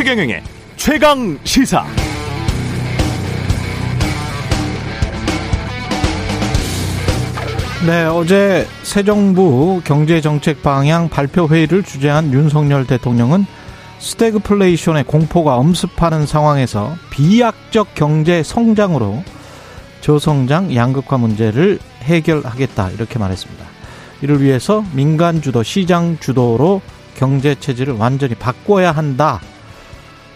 최경영의 최강 시사. 네, 어제 새 정부 경제정책 방향 발표 회의를 주재한 윤석열 대통령은 스태그플레이션의 공포가 엄습하는 상황에서 비약적 경제 성장으로 저성장 양극화 문제를 해결하겠다 이렇게 말했습니다. 이를 위해서 민간 주도, 시장 주도로 경제 체질을 완전히 바꿔야 한다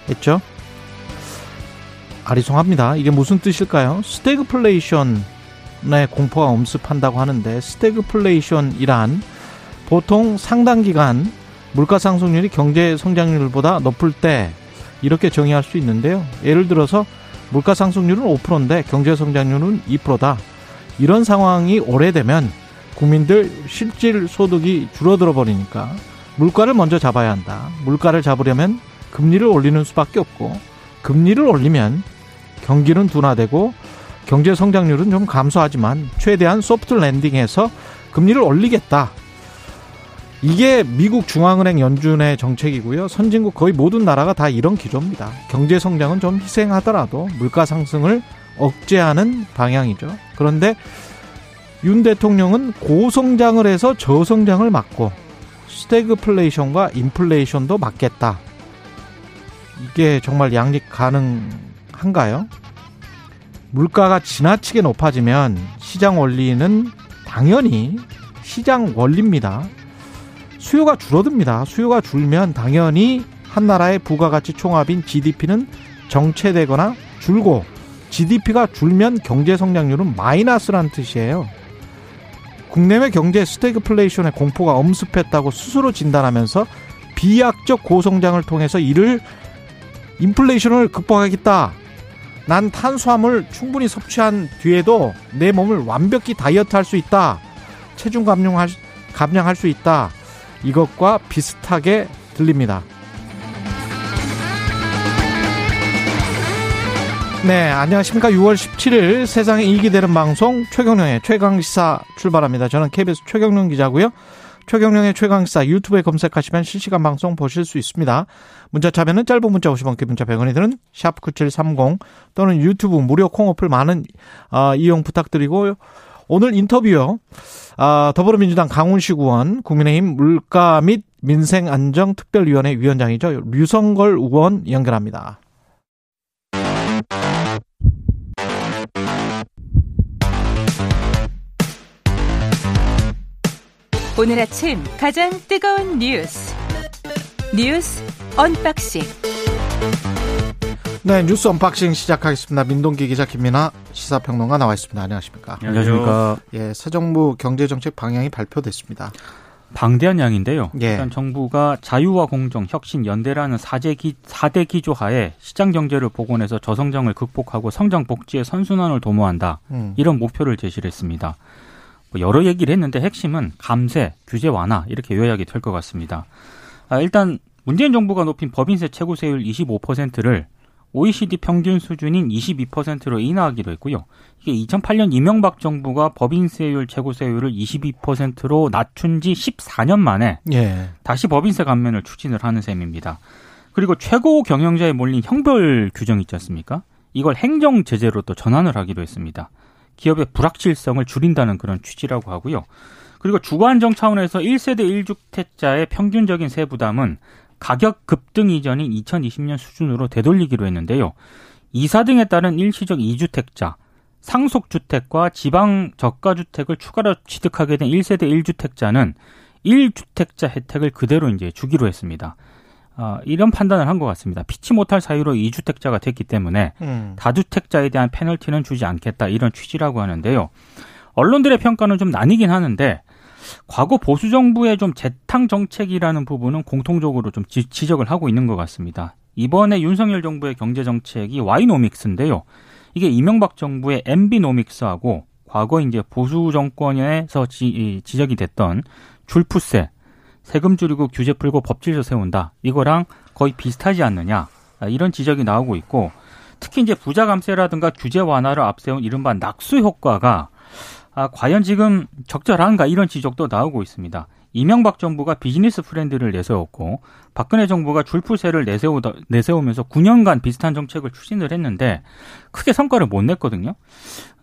했죠. 아리송합니다. 이게 무슨 뜻일까요? 스태그플레이션의 공포가 엄습한다고 하는데 스태그플레이션이란 보통 상당 기간 물가 상승률이 경제 성장률보다 높을 때 이렇게 정의할 수 있는데요. 예를 들어서 물가 상승률은 5%인데 경제 성장률은 2%다. 이런 상황이 오래되면 국민들 실질 소득이 줄어들어 버리니까 물가를 먼저 잡아야 한다. 물가를 잡으려면 금리를 올리는 수밖에 없고 금리를 올리면 경기는 둔화되고 경제 성장률은 좀 감소하지만 최대한 소프트 랜딩해서 금리를 올리겠다. 이게 미국 중앙은행 연준의 정책이고요. 선진국 거의 모든 나라가 다 이런 기조입니다. 경제 성장은 좀 희생하더라도 물가 상승을 억제하는 방향이죠. 그런데 윤 대통령은 고성장을 해서 저성장을 막고 스태그플레이션과 인플레이션도 막겠다. 이게 정말 양립 가능한가요? 물가가 지나치게 높아지면 시장 원리는 당연히 시장 원리입니다. 수요가 줄어듭니다. 수요가 줄면 당연히 한 나라의 부가가치 총합인 GDP는 정체되거나 줄고 GDP가 줄면 경제 성장률은 마이너스란 뜻이에요. 국내외 경제 스태그플레이션의 공포가 엄습했다고 스스로 진단하면서 비약적 고성장을 통해서 이를 인플레이션을 극복하겠다. 난 탄수화물 충분히 섭취한 뒤에도 내 몸을 완벽히 다이어트 할 수 있다. 체중 감량할, 감량할 수 있다. 이것과 비슷하게 들립니다. 네, 안녕하십니까. 6월 17일 세상에 이익이 되는 방송 최경령의 최강시사 출발합니다. 저는 KBS 최경령 기자고요. 최경령의 최강시사 유튜브에 검색하시면 실시간 방송 보실 수 있습니다. 문자 참여는 짧은 문자 50원, 긴 문자 100원이 드는 샵 9730 또는 유튜브 무료 콩 어플 많은 어, 이용 부탁드리고 오늘 인터뷰요. 아, 더불어민주당 강훈식 의원, 국민의힘 물가 및 민생안정특별위원회 위원장이죠. 류성걸 의원 연결합니다. 오늘 아침 가장 뜨거운 뉴스 뉴스 언박싱 네 뉴스 언박싱 시작하겠습니다. 민동기 기자 김민아 시사평론가 나와 있습니다. 안녕하십니까? 안녕하십니까? 예, 새 정부 경제정책 방향이 발표됐습니다. 방대한 양인데요. 예. 일단 정부가 자유와 공정, 혁신, 연대라는 4대, 기, 4대 기조 하에 시장 경제를 복원해서 저성장을 극복하고 성장 복지의 선순환을 도모한다. 음. 이런 목표를 제시를 했습니다. 뭐 여러 얘기를 했는데 핵심은 감세, 규제 완화 이렇게 요약이 될 것 같습니다. 아, 일단 문재인 정부가 높인 법인세 최고세율 25%를 OECD 평균 수준인 22%로 인하하기로 했고요. 이게 2008년 이명박 정부가 법인세율 최고세율을 22%로 낮춘 지 14년 만에 예. 다시 법인세 감면을 추진을 하는 셈입니다. 그리고 최고 경영자에 몰린 형별 규정 있지 않습니까? 이걸 행정 제재로 또 전환을 하기로 했습니다. 기업의 불확실성을 줄인다는 그런 취지라고 하고요. 그리고 주거 안정 차원에서 1세대 1주택자의 평균적인 세 부담은 가격 급등 이전인 2020년 수준으로 되돌리기로 했는데요. 이사 등에 따른 일시적 2주택자, 상속주택과 지방 저가주택을 추가로 취득하게 된 1세대 1주택자는 1주택자 혜택을 그대로 이제 주기로 했습니다. 어, 이런 판단을 한 것 같습니다. 피치 못할 사유로 2주택자가 됐기 때문에 음. 다주택자에 대한 페널티는 주지 않겠다 이런 취지라고 하는데요. 언론들의 평가는 좀 나뉘긴 하는데 과거 보수 정부의 좀 재탕 정책이라는 부분은 공통적으로 좀 지, 지적을 하고 있는 것 같습니다. 이번에 윤석열 정부의 경제 정책이 와이노믹스인데요. 이게 이명박 정부의 엠비노믹스하고 과거 이제 보수 정권에서 지, 지적이 됐던 줄푸세, 세금 줄이고 규제 풀고 법질서 세운다. 이거랑 거의 비슷하지 않느냐. 이런 지적이 나오고 있고 특히 이제 부자 감세라든가 규제 완화를 앞세운 이른바 낙수 효과가 아, 과연 지금 적절한가 이런 지적도 나오고 있습니다. 이명박 정부가 비즈니스 프렌드를 내세웠고 박근혜 정부가 줄푸세를 내세우다, 내세우면서 9년간 비슷한 정책을 추진을 했는데 크게 성과를 못 냈거든요.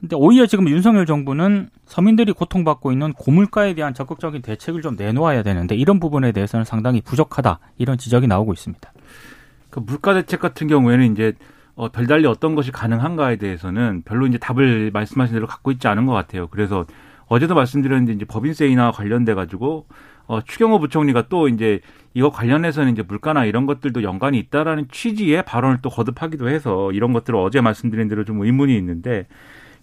근데 오히려 지금 윤석열 정부는 서민들이 고통받고 있는 고물가에 대한 적극적인 대책을 좀 내놓아야 되는데 이런 부분에 대해서는 상당히 부족하다 이런 지적이 나오고 있습니다. 그 물가 대책 같은 경우에는 이제 어, 별달리 어떤 것이 가능한가에 대해서는 별로 이제 답을 말씀하신 대로 갖고 있지 않은 것 같아요. 그래서 어제도 말씀드렸는데 이제 법인세 인하 관련돼 가지고 어, 추경호 부총리가 또 이제 이거 관련해서는 이제 물가나 이런 것들도 연관이 있다라는 취지의 발언을 또 거듭하기도 해서 이런 것들을 어제 말씀드린 대로 좀 의문이 있는데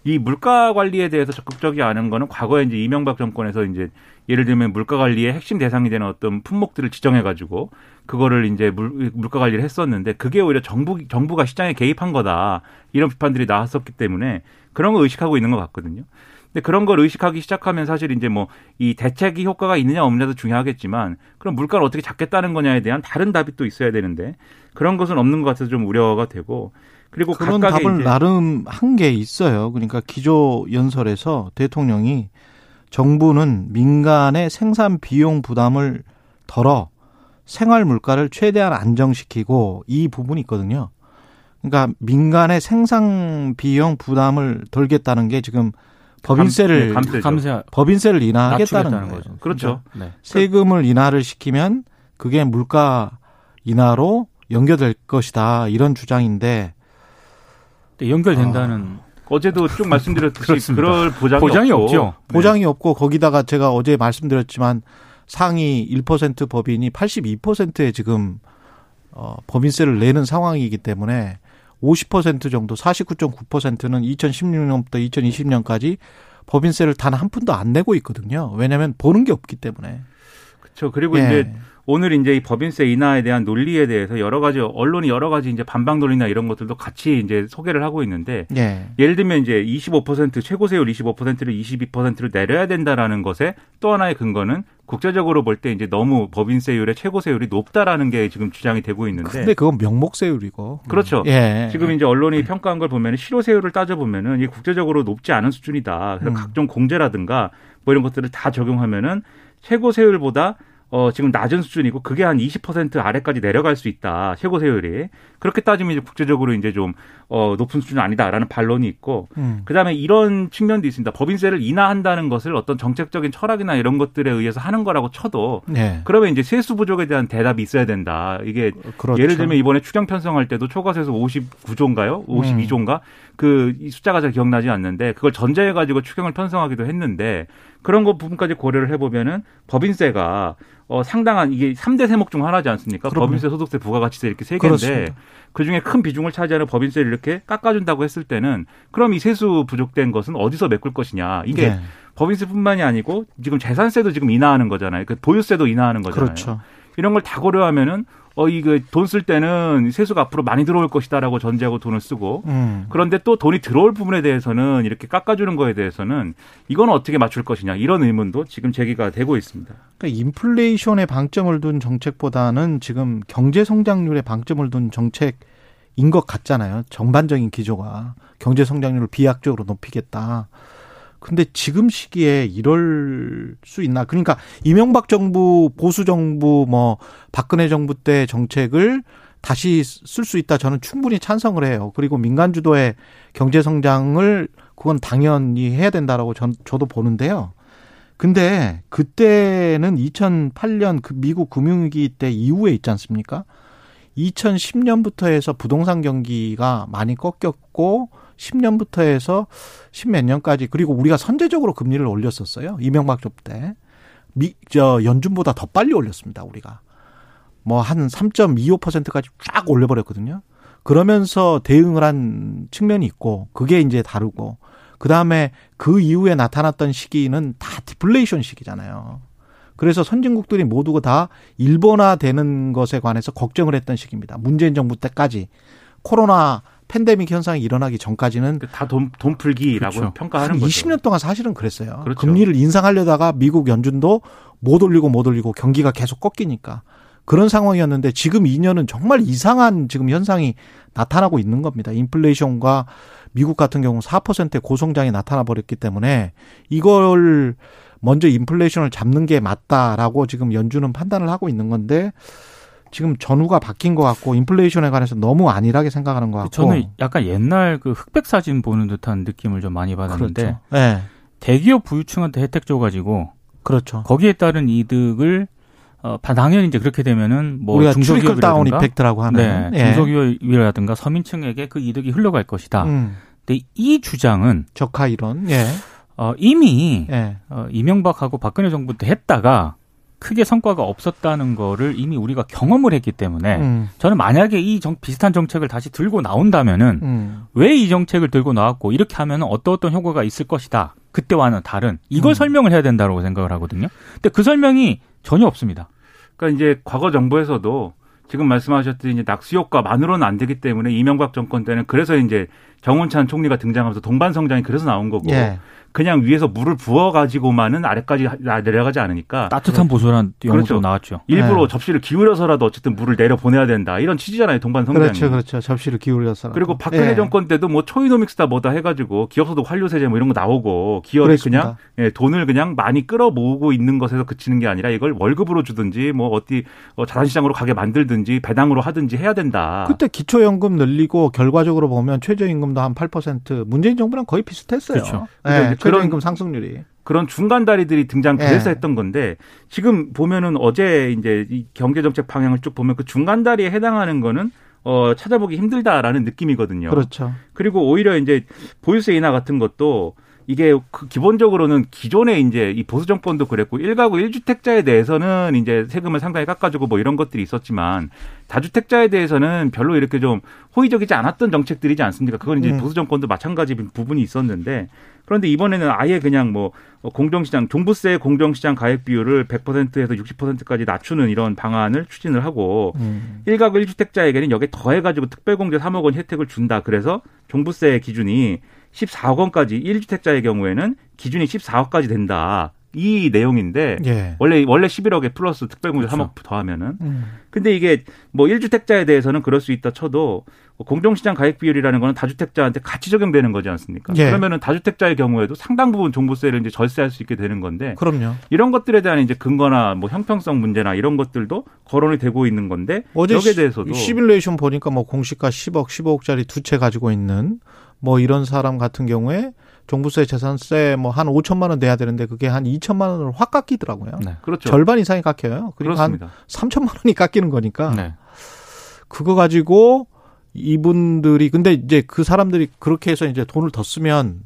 이 물가 관리에 대해서 적극적이 않은 거는 과거에 이제 이명박 정권에서 이제 예를 들면 물가 관리의 핵심 대상이 되는 어떤 품목들을 지정해 가지고 그거를 이제 물, 물가 관리를 했었는데 그게 오히려 정부 정부가 시장에 개입한 거다 이런 비판들이 나왔었기 때문에 그런 거 의식하고 있는 것 같거든요. 근데 그런 걸 의식하기 시작하면 사실 이제 뭐 이 대책이 효과가 있느냐 없느냐도 중요하겠지만 그럼 물가를 어떻게 잡겠다는 거냐에 대한 다른 답이 또 있어야 되는데 그런 것은 없는 것 같아서 좀 우려가 되고 그리고 그런 답을 나름 한 게 있어요. 그러니까 기조 연설에서 대통령이 정부는 민간의 생산 비용 부담을 덜어 생활 물가를 최대한 안정시키고 이 부분이 있거든요. 그러니까 민간의 생산 비용 부담을 덜겠다는 게 지금 법인세를 감, 네, 감세 법인세를 인하하겠다는 거예요. 거죠. 그렇죠. 네. 세금을 인하를 시키면 그게 물가 인하로 연결될 것이다 이런 주장인데 네, 연결된다는 어제도 쭉 말씀드렸듯이 그렇습니다. 그럴 보장이, 보장이 없고. 없죠. 보장이 없고 거기다가 제가 어제 말씀드렸지만 상위 1% 법인이 82%에 지금 어, 법인세를 내는 상황이기 때문에 50% 정도 49.9%는 2016년부터 2020년까지 법인세를 단 한 푼도 안 내고 있거든요. 왜냐하면 보는 게 없기 때문에. 그렇죠. 그리고 예. 이제 오늘 이제 이 법인세 인하에 대한 논리에 대해서 여러 가지 언론이 여러 가지 이제 반박 논리나 이런 것들도 같이 이제 소개를 하고 있는데 예. 예를 들면 이제 25% 최고 세율 25%를 22%를 내려야 된다라는 것에 또 하나의 근거는 국제적으로 볼 때 이제 너무 법인세율의 최고 세율이 높다라는 게 지금 주장이 되고 있는데 근데 그건 명목세율이고. 그렇죠. 예. 지금 이제 언론이 평가한 걸 보면 실효세율을 따져보면은 이 국제적으로 높지 않은 수준이다. 그래서 음. 각종 공제라든가 뭐 이런 것들을 다 적용하면은 최고 세율보다 어, 지금 낮은 수준이고 그게 한 20% 아래까지 내려갈 수 있다. 최고 세율이. 그렇게 따지면 이제 국제적으로 이제 좀 어, 높은 수준은 아니다라는 반론이 있고 음. 그 다음에 이런 측면도 있습니다. 법인세를 인하한다는 것을 어떤 정책적인 철학이나 이런 것들에 의해서 하는 거라고 쳐도 예. 그러면 이제 세수 부족에 대한 대답이 있어야 된다. 이게 그렇죠. 예를 들면 이번에 추경 편성할 때도 초과세수 59조인가요? 52조인가? 그이 숫자가 잘 기억나지 않는데 그걸 전제해 가지고 추경을 편성하기도 했는데 그런 거 부분까지 고려를 해 보면은 법인세가 어 상당한 이게 3대 세목 중 하나지 않습니까? 그럼요. 법인세, 소득세, 부가가치세 이렇게 세 개인데. 그 중에 큰 비중을 차지하는 법인세를 이렇게 깎아준다고 했을 때는 그럼 이 세수 부족된 것은 어디서 메꿀 것이냐? 이게 예. 법인세뿐만이 아니고 지금 재산세도 지금 인하하는 거잖아요. 그 보유세도 인하하는 거잖아요. 그렇죠. 이런 걸 다 고려하면은 어 이거 돈 쓸 때는 세수가 앞으로 많이 들어올 것이다라고 전제하고 돈을 쓰고 음. 그런데 또 돈이 들어올 부분에 대해서는 이렇게 깎아주는 거에 대해서는 이건 어떻게 맞출 것이냐 이런 의문도 지금 제기가 되고 있습니다. 그러니까 인플레이션에 방점을 둔 정책보다는 지금 경제 성장률에 방점을 둔 정책인 것 같잖아요. 전반적인 기조가 경제 성장률을 비약적으로 높이겠다. 근데 지금 시기에 이럴 수 있나? 그러니까 이명박 정부, 보수 정부, 뭐 박근혜 정부 때 정책을 다시 쓸 수 있다. 저는 충분히 찬성을 해요. 그리고 민간 주도의 경제 성장을 그건 당연히 해야 된다라고 전 저도 보는데요. 근데 그때는 2008년 그 미국 금융위기 때 이후에 있지 않습니까? 2010년부터 해서 부동산 경기가 많이 꺾였고 10년부터 해서 10몇 년까지 그리고 우리가 선제적으로 금리를 올렸었어요. 이명박 정부 때. 미, 저 연준보다 더 빨리 올렸습니다. 우리가. 뭐 한 3.25%까지 쫙 올려 버렸거든요. 그러면서 대응을 한 측면이 있고 그게 이제 다르고 그다음에 그 이후에 나타났던 시기는 다 디플레이션 시기잖아요. 그래서 선진국들이 모두가 다 일본화 되는 것에 관해서 걱정을 했던 시기입니다. 문재인 정부 때까지 코로나 팬데믹 현상이 일어나기 전까지는 다 돈 돈 풀기라고 그렇죠. 평가하는 한 거죠. 20년 동안 사실은 그랬어요. 그렇죠. 금리를 인상하려다가 미국 연준도 못 올리고 못 올리고 경기가 계속 꺾이니까 그런 상황이었는데 지금 2년은 정말 이상한 지금 현상이 나타나고 있는 겁니다. 인플레이션과 미국 같은 경우 4%의 고성장이 나타나 버렸기 때문에 이걸 먼저 인플레이션을 잡는 게 맞다라고 지금 연준은 판단을 하고 있는 건데 지금 전후가 바뀐 것 같고 인플레이션에 관해서 너무 안일하게 생각하는 것 같고 저는 약간 옛날 그 흑백 사진 보는 듯한 느낌을 좀 많이 받았는데 그렇죠. 네. 대기업 부유층한테 혜택 줘가지고 그렇죠. 거기에 따른 이득을 어, 당연히 이제 그렇게 되면은 뭐 우리가 트리클 다운 이펙트라고 하는 네, 예. 중소기업이라든가 서민층에게 그 이득이 흘러갈 것이다. 음, 근데 이 주장은 적하 이론. 예. 어, 이미 예. 어, 이명박하고 박근혜 정부 때 했다가 크게 성과가 없었다는 거를 이미 우리가 경험을 했기 때문에 음, 저는 만약에 이 정, 비슷한 정책을 다시 들고 나온다면은 음. 왜이 정책을 들고 나왔고 이렇게 하면 어떤 어떤 효과가 있을 것이다. 그때와는 다른 이걸 음. 설명을 해야 된다고 생각을 하거든요. 근데 그 설명이 전혀 없습니다. 그러니까 이제 과거 정부에서도 지금 말씀하셨듯이 이제 낙수 효과만으로는 안 되기 때문에 이명박 정권 때는 그래서 이제 정운찬 총리가 등장하면서 동반 성장이 그래서 나온 거고 예. 그냥 위에서 물을 부어 가지고만은 아래까지 하- 내려가지 않으니까 따뜻한 보소란 용어도 그렇죠. 나왔죠. 일부러 네. 접시를 기울여서라도 어쨌든 물을 내려 보내야 된다 이런 취지잖아요 동반 성장이. 그렇죠, 그렇죠. 접시를 기울여서. 그리고 박근혜 예. 정권 때도 뭐 초이노믹스다 뭐다 해가지고 기업소득 환류세제 뭐 이런 거 나오고 기업이. 그냥 예, 돈을 그냥 많이 끌어 모으고 있는 것에서 그치는 게 아니라 이걸 월급으로 주든지 뭐 어디 어, 자산시장으로 가게 만들든지 배당으로 하든지 해야 된다. 그때 기초연금 늘리고 결과적으로 보면 최저임금도 한 8% 문재인 정부랑 거의 비슷했어요. 그렇죠. 예, 최저임금 상승률이. 그런 중간 다리들이 등장 그래서 예. 했던 건데 지금 보면은 어제 이제 이 경제 정책 방향을 쭉 보면 그 중간 다리에 해당하는 거는 어 찾아보기 힘들다라는 느낌이거든요. 그렇죠. 그리고 오히려 이제 보유세 인하 같은 것도 이게 그 기본적으로는 기존에 이제 이 보수 정권도 그랬고 1가구 1주택자에 대해서는 이제 세금을 상당히 깎아주고 뭐 이런 것들이 있었지만 다주택자에 대해서는 별로 이렇게 좀 호의적이지 않았던 정책들이지 않습니까? 그건 이제 음. 보수 정권도 마찬가지 부분이 있었는데 그런데 이번에는 아예 그냥 뭐 공정시장 종부세 공정시장 가액 비율을 100%에서 60%까지 낮추는 이런 방안을 추진을 하고 음. 1가구 1주택자에게는 여기에 더해 가지고 특별공제 3억 원 혜택을 준다. 그래서 종부세 기준이 14억 원까지 1주택자의 경우에는 기준이 14억까지 된다. 이 내용인데 예. 원래 원래 11억에 플러스 특별공제 그렇죠. 3억 더하면은 음. 근데 이게 뭐 1주택자에 대해서는 그럴 수 있다 쳐도 공정시장 가액 비율이라는 거는 다주택자한테 같이 적용되는 거지 않습니까? 예. 그러면은 다주택자의 경우에도 상당 부분 종부세를 이제 절세할 수 있게 되는 건데 그럼요. 이런 것들에 대한 이제 근거나 뭐 형평성 문제나 이런 것들도 거론이 되고 있는 건데 어제 여기에 시- 대해서도 시뮬레이션 보니까 뭐 공시가 10억, 15억짜리 두 채 가지고 있는 뭐 이런 사람 같은 경우에 종부세, 재산세 뭐 한 5천만 원 내야 되는데 그게 한 2천만 원을 확 깎이더라고요. 네. 그렇죠. 절반 이상이 깎여요. 그리고 그렇습니다. 한 3천만 원이 깎이는 거니까 네. 그거 가지고 이분들이 근데 이제 그 사람들이 그렇게 해서 이제 돈을 더 쓰면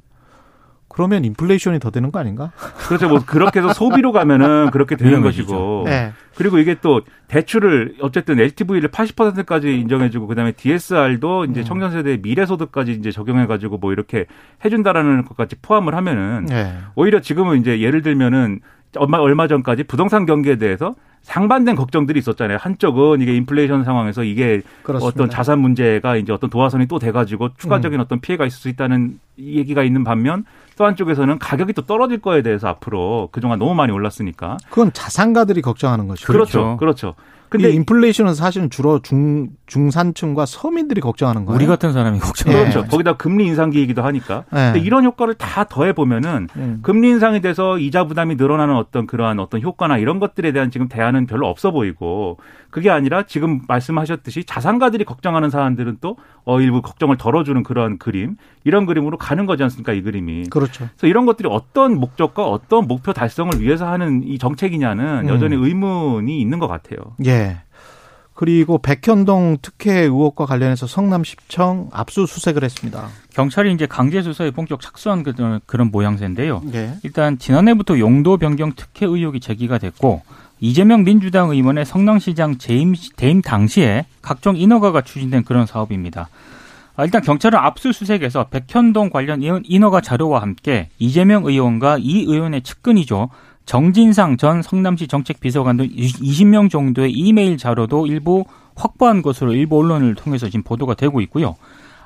그러면 인플레이션이 더 되는 거 아닌가? 그렇죠. 뭐 그렇게 해서 소비로 가면은 그렇게 되는. 것이고. 네. 그리고 이게 또 대출을 어쨌든 LTV를 80%까지 인정해주고 그다음에 DSR도 이제 음. 청년 세대 미래 소득까지 이제 적용해가지고 뭐 이렇게 해준다라는 것까지 포함을 하면은 네. 오히려 지금은 이제 예를 들면은 얼마 얼마 전까지 부동산 경기에 대해서 상반된 걱정들이 있었잖아요. 한쪽은 이게 인플레이션 상황에서 이게 그렇습니다. 어떤 자산 문제가 이제 어떤 도화선이 또 돼가지고 추가적인 어떤 피해가 있을 수 있다는 얘기가 있는 반면 또 한쪽에서는 가격이 또 떨어질 거에 대해서 앞으로 그동안 너무 많이 올랐으니까 그건 자산가들이 걱정하는 거죠. 그렇죠, 그렇죠. 근데 근데 인플레이션은 사실은 주로 중 중산층과 서민들이 걱정하는 거예요. 우리 같은 사람이 걱정. 예. 그렇죠. 거기다 금리 인상기이기도 하니까. 네. 근데 이런 효과를 다 더해 보면은 음. 금리 인상이 돼서 이자 부담이 늘어나는 어떤 그러한 어떤 효과나 이런 것들에 대한 지금 대안은 별로 없어 보이고 그게 아니라 지금 말씀하셨듯이 자산가들이 걱정하는 사람들은 또 어, 일부 걱정을 덜어주는 그런 그림 이런 그림으로 가는 거지 않습니까 이 그림이. 그렇죠. 그래서 이런 것들이 어떤 목적과 어떤 목표 달성을 위해서 하는 이 정책이냐는 음. 여전히 의문이 있는 것 같아요. 예. 그리고 백현동 특혜 의혹과 관련해서 성남시청 압수수색을 했습니다. 경찰이 이제 강제 수사에 본격 착수한 그런, 그런 모양새인데요. 예. 일단 지난해부터 용도 변경 특혜 의혹이 제기가 됐고 이재명 민주당 의원의 성남시장 재임, 대임 당시에 각종 인허가가 추진된 그런 사업입니다. 아, 일단 경찰은 압수수색에서 백현동 관련 인- 인허가 자료와 함께 이재명 의원과 이 의원의 측근이죠. 정진상 전 성남시 정책비서관 등 20명 정도의 이메일 자료도 일부 확보한 것으로 일부 언론을 통해서 지금 보도가 되고 있고요.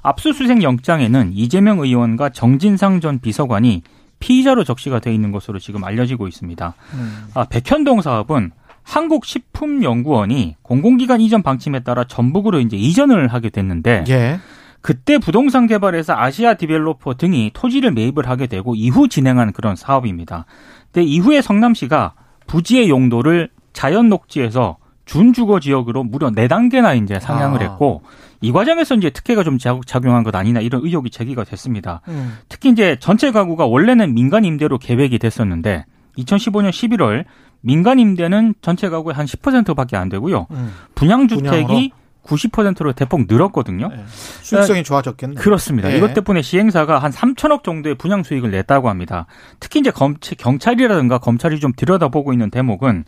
압수수색 영장에는 이재명 의원과 정진상 전 비서관이 피의자로 적시가 돼 있는 것으로 지금 알려지고 있습니다. 음. 아, 백현동 사업은 한국식품연구원이 공공기관 이전 방침에 따라 전북으로 이제 이전을 하게 됐는데 예. 그때 부동산 개발에서 아시아 디벨로퍼 등이 토지를 매입을 하게 되고 이후 진행한 그런 사업입니다. 근데 이후에 성남시가 부지의 용도를 자연 녹지에서 준주거 지역으로 무려 네 단계나 이제 상향을 아. 했고 이 과정에서 이제 특혜가 좀 자- 작용한 것 아니냐 이런 의혹이 제기가 됐습니다. 음. 특히 이제 전체 가구가 원래는 민간 임대로 계획이 됐었는데 2015년 11월 민간 임대는 전체 가구의 한 10%밖에 안 되고요. 음. 분양? 주택이 90%로 대폭 늘었거든요. 네. 수익성이 좋아졌겠네. 그렇습니다. 예. 이것 때문에 시행사가 한 3천억 정도의 분양 수익을 냈다고 합니다. 특히 이제 검, 경찰이라든가 검찰이 좀 들여다보고 있는 대목은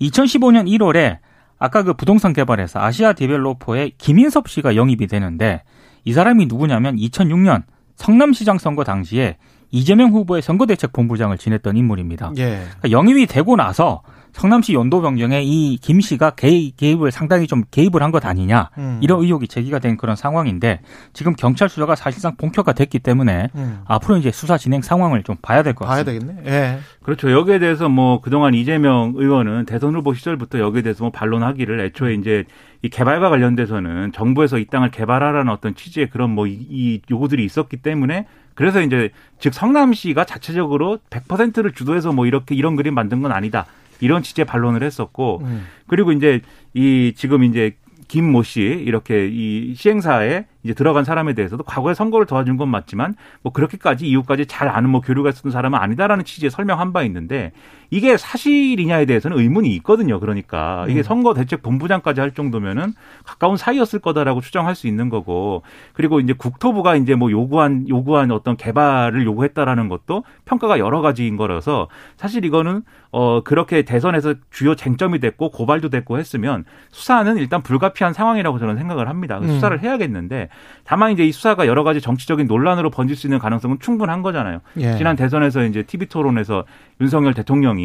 2015년 1월에 아까 그 부동산 개발에서 아시아 디벨로퍼의 김인섭 씨가 영입이 되는데 이 사람이 누구냐면 2006년 성남시장 선거 당시에 이재명 후보의 선거대책본부장을 지냈던 인물입니다. 예. 그러니까 영입이 되고 나서 성남시 연도 변경에 이 김 씨가 개입, 개입을 상당히 좀 개입을 한 것 아니냐 음. 이런 의혹이 제기가 된 그런 상황인데 지금 경찰 수사가 사실상 본격화됐기 때문에 음. 앞으로 이제 수사 진행 상황을 좀 봐야 될것 봐야 같습니다. 되겠네. 예. 그렇죠. 여기에 대해서 뭐 그동안 이재명 의원은 대선 후보 시절부터 여기에 대해서 뭐 반론하기를 애초에 이제 이 개발과 관련돼서는 정부에서 이 땅을 개발하라는 어떤 취지의 그런 뭐 이 요구들이 있었기 때문에 그래서 이제 즉 성남시가 자체적으로 100%를 주도해서 뭐 이렇게 이런 그림 만든 건 아니다. 이런 취지의 반론을 했었고 음. 그리고 이제 이 지금 이제 김모 씨 이렇게 이 시행사에 이제 들어간 사람에 대해서도 과거에 선거를 도와준 건 맞지만 뭐 그렇게까지 이후까지 잘 아는 뭐 교류가 있었던 사람은 아니다라는 취지의 설명한 바 있는데 이게 사실이냐에 대해서는 의문이 있거든요. 그러니까 이게 음. 선거 대책 본부장까지 할 정도면은 가까운 사이였을 거다라고 추정할 수 있는 거고 그리고 이제 국토부가 이제 뭐 요구한 요구한 어떤 개발을 요구했다라는 것도 평가가 여러 가지인 거라서 사실 이거는 어 그렇게 대선에서 주요 쟁점이 됐고 고발도 됐고 했으면 수사는 일단 불가피한 상황이라고 저는 생각을 합니다. 음. 수사를 해야겠는데 다만 이제 이 수사가 여러 가지 정치적인 논란으로 번질 수 있는 가능성은 충분한 거잖아요. 예. 지난 대선에서 이제 TV 토론에서 윤석열 대통령이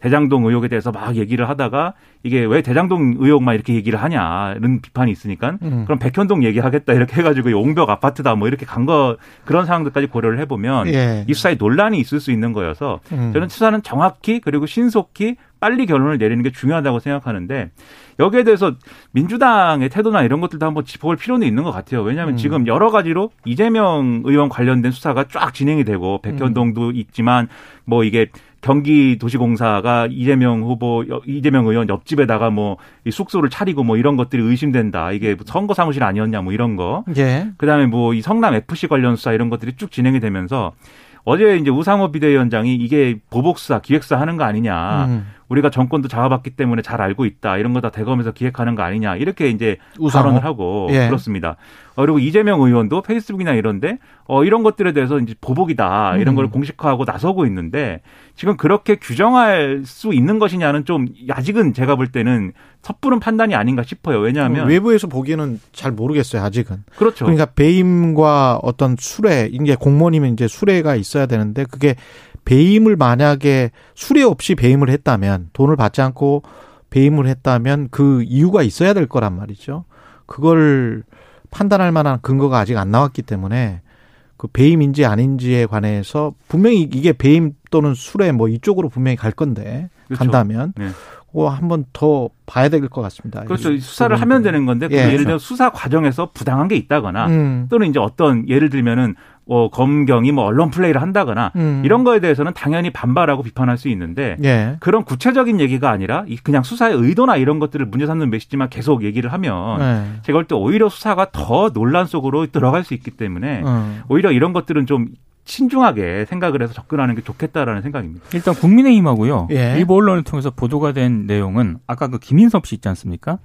대장동 의혹에 대해서 막 얘기를 하다가 이게 왜 대장동 의혹만 이렇게 얘기를 하냐는 비판이 있으니까 음. 그럼 백현동 얘기하겠다 이렇게 해가지고 옹벽 아파트다 뭐 이렇게 간 거 그런 상황들까지 고려를 해보면 예. 이 수사에 논란이 있을 수 있는 거여서 음. 저는 수사는 정확히 그리고 신속히 빨리 결론을 내리는 게 중요하다고 생각하는데 여기에 대해서 민주당의 태도나 이런 것들도 한번 짚어볼 필요는 있는 것 같아요. 왜냐하면 음. 지금 여러 가지로 이재명 의원 관련된 수사가 쫙 진행이 되고 백현동도 음. 있지만 뭐 이게 경기도시공사가 이재명 후보 이재명 의원 옆집에다가 뭐 이 숙소를 차리고 뭐 이런 것들이 의심된다. 이게 뭐 선거 사무실 아니었냐 뭐 이런 거. 예. 그다음에 뭐 이 성남 FC 관련 수사 이런 것들이 쭉 진행이 되면서 어제 이제 우상호 비대위원장이 이게 보복 수사, 기획 수사 하는 거 아니냐. 음. 우리가 정권도 잡아봤기 때문에 잘 알고 있다. 이런 거 다 대검에서 기획하는 거 아니냐. 이렇게 이제 우상호? 발언을 하고 예. 그렇습니다. 어, 그리고 이재명 의원도 페이스북이나 이런데 어, 이런 것들에 대해서 이제 보복이다. 이런 음. 걸 공식화하고 나서고 있는데 지금 그렇게 규정할 수 있는 것이냐는 좀 아직은 제가 볼 때는 섣부른 판단이 아닌가 싶어요. 왜냐하면 외부에서 보기에는 잘 모르겠어요, 아직은. 그렇죠. 그러니까 배임과 어떤 수뢰, 이게 공무원이면 이제 수뢰가 있어야 되는데 그게 배임을 만약에 수뢰 없이 배임을 했다면 돈을 받지 않고 배임을 했다면 그 이유가 있어야 될 거란 말이죠. 그걸 판단할 만한 근거가 아직 안 나왔기 때문에 그 배임인지 아닌지에 관해서 분명히 이게 배임 또는 수뢰 뭐 이쪽으로 분명히 갈 건데 그렇죠. 간다면 네. 그거 한번 더 봐야 될 것 같습니다. 그렇죠. 이 수사를. 하면 되는 건데 예. 예. 를 들어 수사 과정에서 부당한 게 있다거나 음. 또는 이제 어떤 예를 들면은 어, 검경이 뭐 언론 플레이를 한다거나 음. 이런 거에 대해서는 당연히 반발하고 비판할 수 있는데 예. 그런 구체적인 얘기가 아니라 이 그냥 수사의 의도나 이런 것들을 문제 삼는 메시지만 계속 얘기를 하면 네. 제가 볼 때 오히려 수사가 더 논란 속으로 들어갈 수 있기 때문에 어. 오히려 이런 것들은 좀 신중하게 생각을 해서 접근하는 게 좋겠다라는 생각입니다. 일단 국민의힘하고요. 예. 일부 언론을 통해서 보도가 된 내용은 아까 그 김인섭 씨 있지 않습니까?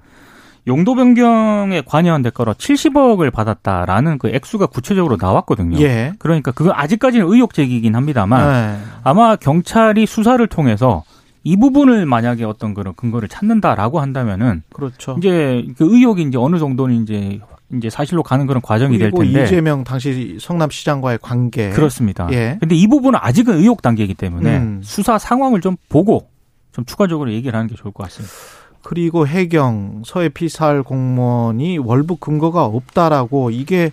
용도 변경에 관여한 대가로 70억을 받았다라는 그 액수가 구체적으로 나왔거든요. 예. 그러니까 그건 아직까지는 의혹 제기이긴 합니다만 네. 아마 경찰이 수사를 통해서 이 부분을 만약에 어떤 그런 근거를 찾는다라고 한다면은 그렇죠. 이제 그 의혹이 이제 어느 정도는 이제 이제 사실로 가는 그런 과정이 될 그리고 텐데 이재명 당시 성남시장과의 관계. 그렇습니다. 예. 근데 이 부분은 아직은 의혹 단계이기 때문에 음. 수사 상황을 좀 보고 좀 추가적으로 얘기를 하는 게 좋을 것 같습니다. 그리고 해경 서해 피살 공무원이 월북 근거가 없다라고 이게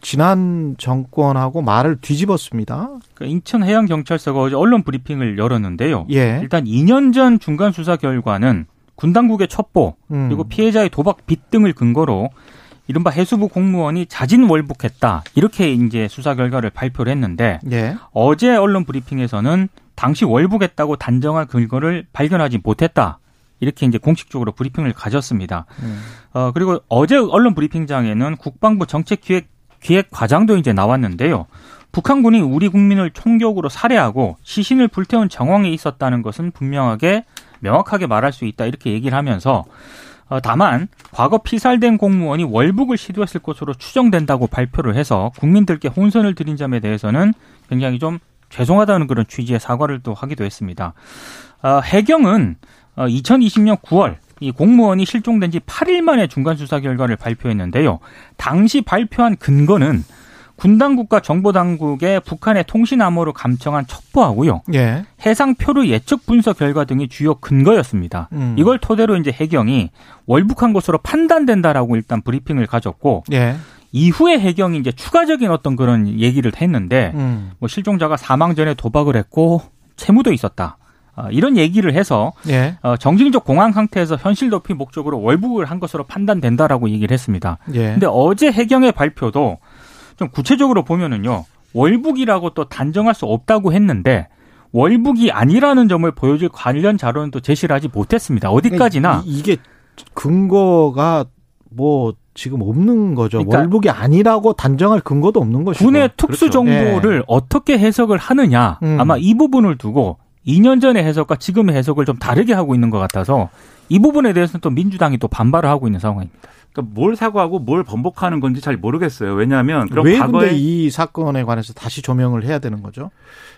지난 정권하고 말을 뒤집었습니다. 그 인천 해양 경찰서가 어제 언론 브리핑을 열었는데요. 예. 일단 2년 전 중간 수사 결과는 군 당국의 첩보 음. 그리고 피해자의 도박 빚 등을 근거로 이른바 해수부 공무원이 자진 월북했다. 이렇게 이제 수사 결과를 발표를 했는데 예. 어제 언론 브리핑에서는 당시 월북했다고 단정할 근거를 발견하지 못했다. 이렇게 이제 공식적으로 브리핑을 가졌습니다. 음. 어, 그리고 어제 언론 브리핑장에는 국방부 정책기획 기획 과장도 이제 나왔는데요. 북한군이 우리 국민을 총격으로 살해하고 시신을 불태운 정황이 있었다는 것은 분명하게 명확하게 말할 수 있다 이렇게 얘기를 하면서 어, 다만 과거 피살된 공무원이 월북을 시도했을 것으로 추정된다고 발표를 해서 국민들께 혼선을 드린 점에 대해서는 굉장히 좀 죄송하다는 그런 취지의 사과를 또 하기도 했습니다. 어, 해경은 어, 2020년 9월 이 공무원이 실종된 지 8일 만에 중간 수사 결과를 발표했는데요. 당시 발표한 근거는 군 당국과 정보 당국의 북한의 통신 암호를 감청한 첩보하고요. 예. 해상 표류 예측 분석 결과 등이 주요 근거였습니다. 음. 이걸 토대로 이제 해경이 월북한 것으로 판단된다라고 일단 브리핑을 가졌고 예. 이후에 해경이 이제 추가적인 어떤 그런 얘기를 했는데 음. 뭐 실종자가 사망 전에 도박을 했고 채무도 있었다. 아, 이런 얘기를 해서 예. 어, 정신적 공황 상태에서 현실 도피 목적으로 월북을 한 것으로 판단된다라고 얘기를 했습니다. 예. 근데 어제 해경의 발표도 좀 구체적으로 보면은요. 월북이라고 또 단정할 수 없다고 했는데 월북이 아니라는 점을 보여줄 관련 자료는 또 제시를 하지 못했습니다. 어디까지나 이, 게 근거가 뭐 지금 없는 거죠. 그러니까 월북이 아니라고 단정할 근거도 없는 것이고. 군의 특수 정보를 어떻게 해석을 하느냐 음. 아마 이 부분을 두고 2년 전의 해석과 지금의 해석을 좀 다르게 하고 있는 것 같아서 이 부분에 대해서는 또 민주당이 또 반발을 하고 있는 상황입니다. 그러니까 뭘 사과하고 뭘 번복하는 건지 잘 모르겠어요. 왜냐하면 그럼 왜 과거에 근데 이 사건에 관해서 다시 조명을 해야 되는 거죠?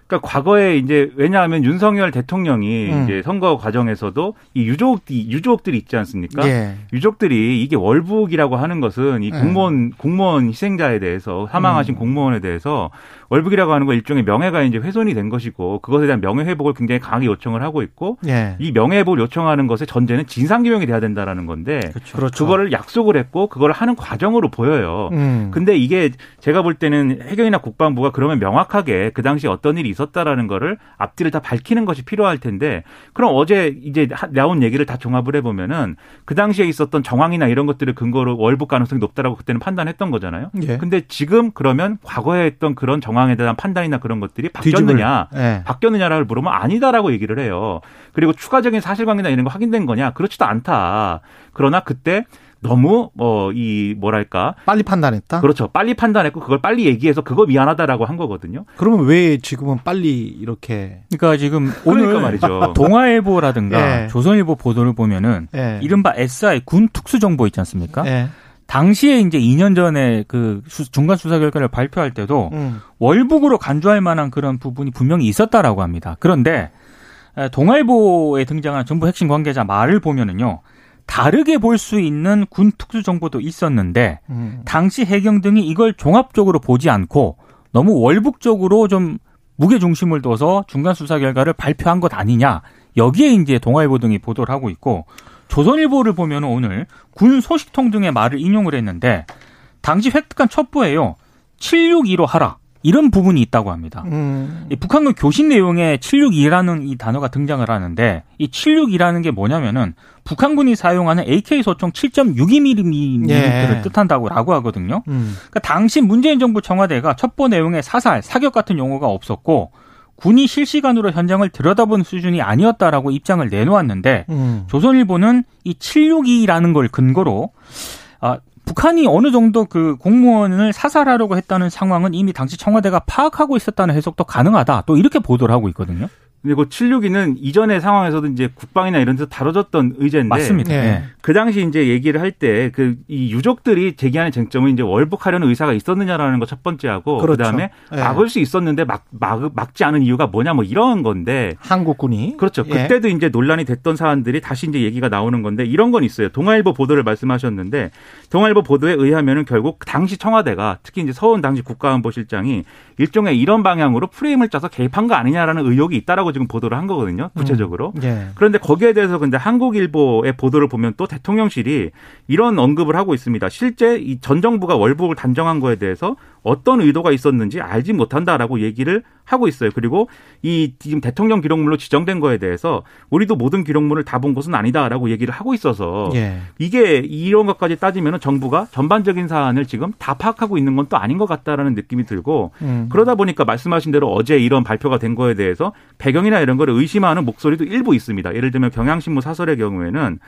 그러니까 과거에 이제 왜냐하면 윤석열 대통령이 음. 이제 선거 과정에서도 이 유족 유족들이 있지 않습니까? 예. 유족들이 이게 월북이라고 하는 것은 이 네. 공무원 공무원 희생자에 대해서 사망하신 음. 공무원에 대해서 월북이라고 하는 거 일종의 명예가 이제 훼손이 된 것이고 그것에 대한 명예 회복을 굉장히 강하게 요청을 하고 있고 예. 이 명예 회복을 요청하는 것의 전제는 진상 규명이 돼야 된다라는 건데 그렇죠. 그거를 약속을 했고 그거를 하는 과정으로 보여요. 음. 근데 이게 제가 볼 때는 해경이나 국방부가 그러면 명확하게 그 당시 어떤 일이 있었다라는 거를 앞뒤를 다 밝히는 것이 필요할 텐데 그럼 어제 이제 하- 나온 얘기를 다 종합을 해보면은 그 당시에 있었던 정황이나 이런 것들을 근거로 월북 가능성이 높다라고 그때는 판단했던 거잖아요. 예. 근데 지금 그러면 과거에 했던 그런 정황에 대한 판단이나 그런 것들이 바뀌었느냐? 예. 바뀌었느냐라고 물으면 아니다라고 얘기를 해요. 그리고 추가적인 사실관계나 이런 거 확인된 거냐? 그렇지도 않다. 그러나 그때 너무 뭐이 뭐랄까 빨리 판단했다. 그렇죠. 빨리 판단했고 그걸 빨리 얘기해서 그거 미안하다라고 한 거거든요. 그러면 왜 지금은 빨리 이렇게 그러니까 지금 그러니까 오늘 말이죠. 동아일보라든가 예. 조선일보 보도를 보면은 예. 이른바 SI 군 특수정보 있지 않습니까? 예. 당시에 이제 2년 전에 그 수- 중간 수사 결과를 발표할 때도 음. 월북으로 간주할 만한 그런 부분이 분명히 있었다라고 합니다. 그런데 에, 동아일보에 등장한 정부 핵심 관계자 말을 보면은요. 다르게 볼 수 있는 군 특수 정보도 있었는데 음. 당시 해경 등이 이걸 종합적으로 보지 않고 너무 월북적으로 좀 무게 중심을 둬서 중간 수사 결과를 발표한 것 아니냐. 여기에 이제 동아일보 등이 보도를 하고 있고 조선일보를 보면 오늘 군 소식통 등의 말을 인용을 했는데 당시 획득한 첩보에요. 762로 하라. 이런 부분이 있다고 합니다. 음. 이 북한군 교신 내용에 762라는 이 단어가 등장을 하는데 이 762라는 게 뭐냐면은 북한군이 사용하는 AK 소총 7.62mm를 예. 뜻한다고 라고 하거든요. 음. 그러니까 당시 문재인 정부 청와대가 첩보 내용에 사살, 사격 같은 용어가 없었고 군이 실시간으로 현장을 들여다본 수준이 아니었다라고 입장을 내놓았는데 음. 조선일보는 이 762라는 걸 근거로 아, 북한이 어느 정도 그 공무원을 사살하려고 했다는 상황은 이미 당시 청와대가 파악하고 있었다는 해석도 가능하다. 또 이렇게 보도를 하고 있거든요. 그리고 762는 이전의 상황에서도 이제 국방이나 이런 데서 다뤄졌던 의제인데 맞습니다. 예. 예. 그 당시 이제 얘기를 할 때 그 이 유족들이 제기하는 쟁점은 이제 월북하려는 의사가 있었느냐라는 거 첫 번째하고 그렇죠. 그 다음에 예. 막을 수 있었는데 막, 막 막지 않은 이유가 뭐냐 뭐 이런 건데 한국군이 그렇죠. 예. 그때도 이제 논란이 됐던 사안들이 다시 이제 얘기가 나오는 건데 이런 건 있어요. 동아일보 보도를 말씀하셨는데 동아일보 보도에 의하면은 결국 당시 청와대가 특히 이제 서훈 당시 국가안보실장이 일종의 이런 방향으로 프레임을 짜서 개입한 거 아니냐라는 의혹이 있다라고 지금 보도를 한 거거든요. 구체적으로. 예. 그런데 거기에 대해서 근데 한국일보의 보도를 보면 또 대통령실이 이런 언급을 하고 있습니다. 실제 이 전 정부가 월북을 단정한 거에 대해서 어떤 의도가 있었는지 알지 못한다라고 얘기를 하고 있어요. 그리고 이 지금 대통령 기록물로 지정된 거에 대해서 우리도 모든 기록물을 다 본 것은 아니다라고 얘기를 하고 있어서 예. 이게 이런 것까지 따지면 정부가 전반적인 사안을 지금 다 파악하고 있는 건 또 아닌 것 같다라는 느낌이 들고 음. 그러다 보니까 말씀하신 대로 어제 이런 발표가 된 거에 대해서 배경이나 이런 거를 의심하는 목소리도 일부 있습니다. 예를 들면 경향신문 사설의 경우에는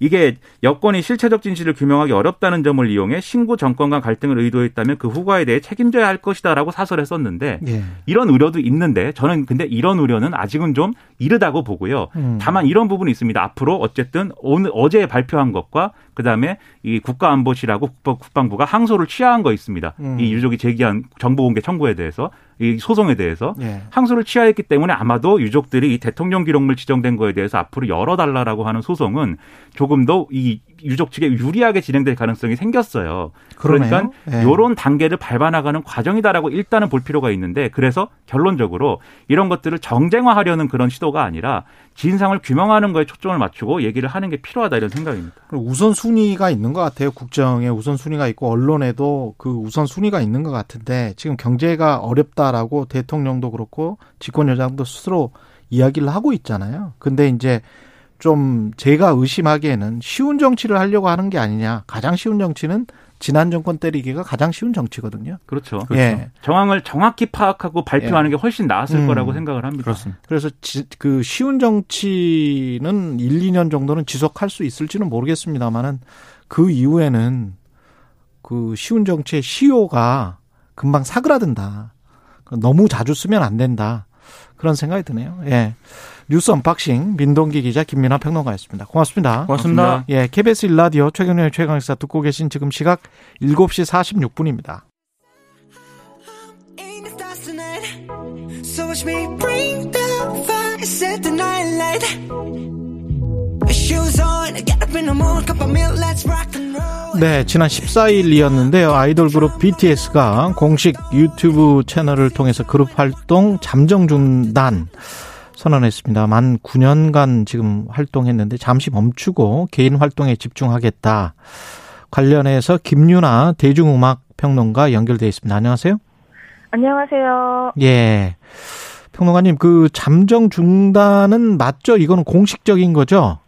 이게 여권이 실체적 진실을 규명하기 어렵다는 점을 이용해 신구 정권 간 갈등을 의도했다면 그 후과에 대해 책임져야 할 것이다라고 사설에 썼는데 예. 이런 우려도 있는데 저는 근데 이런 우려는 아직은 좀 이르다고 보고요. 음. 다만 이런 부분이 있습니다. 앞으로 어쨌든 오늘 어제 발표한 것과 그다음에 이 국가안보실하고 국방- 국방부가 항소를 취하한 거 있습니다. 음. 이 유족이 제기한 정보공개 청구에 대해서 이 소송에 대해서 예. 항소를 취하했기 때문에 아마도 유족들이 이 대통령 기록물 지정된 거에 대해서 앞으로 열어달라라고 하는 소송은 조금 더 이 유족 측에 유리하게 진행될 가능성이 생겼어요. 그러네요. 그러니까 예. 이런 단계를 밟아나가는 과정이다라고 일단은 볼 필요가 있는데 그래서 결론적으로 이런 것들을 정쟁화하려는 그런 시도가 아니라 진상을 규명하는 거에 초점을 맞추고 얘기를 하는 게 필요하다 이런 생각입니다. 우선 순위가 있는 것 같아요. 국정에 우선 순위가 있고 언론에도 그 우선 순위가 있는 것 같은데 지금 경제가 어렵다라고 대통령도 그렇고 집권 여당도 스스로 이야기를 하고 있잖아요. 근데 이제 좀 제가 의심하기에는 쉬운 정치를 하려고 하는 게 아니냐. 가장 쉬운 정치는 지난 정권 때리기가 가장 쉬운 정치거든요. 그렇죠. 예. 정황을 정확히 파악하고 발표하는 게 훨씬 나았을 음. 거라고 생각을 합니다. 그렇습니다. 그래서 지, 그 쉬운 정치는 1, 2년 정도는 지속할 수 있을지는 모르겠습니다만은 그 이후에는 그 쉬운 정치의 시효가 금방 사그라든다. 너무 자주 쓰면 안 된다. 그런 생각이 드네요. 예. 뉴스 언박싱 민동기 기자 김민아 평론가였습니다. 고맙습니다. 고맙습니다. 예, KBS 일라디오 최경련의 최강시사 듣고 계신 지금 시각 7시 46분입니다. Ain't the stars tonight. So watch me bring the fire, set the night light. Shoes on, get up in the morning, cup of milk, let's rock and roll. 네, 지난 14일이었는데요. 아이돌 그룹 BTS가 공식 유튜브 채널을 통해서 그룹 활동 잠정 중단 선언했습니다. 만 9년간 지금 활동했는데 잠시 멈추고 개인 활동에 집중하겠다. 관련해서 김유나 대중음악 평론가 연결돼 있습니다. 안녕하세요. 안녕하세요. 예. 평론가님, 그 잠정 중단은 맞죠? 이거는 공식적인 거죠?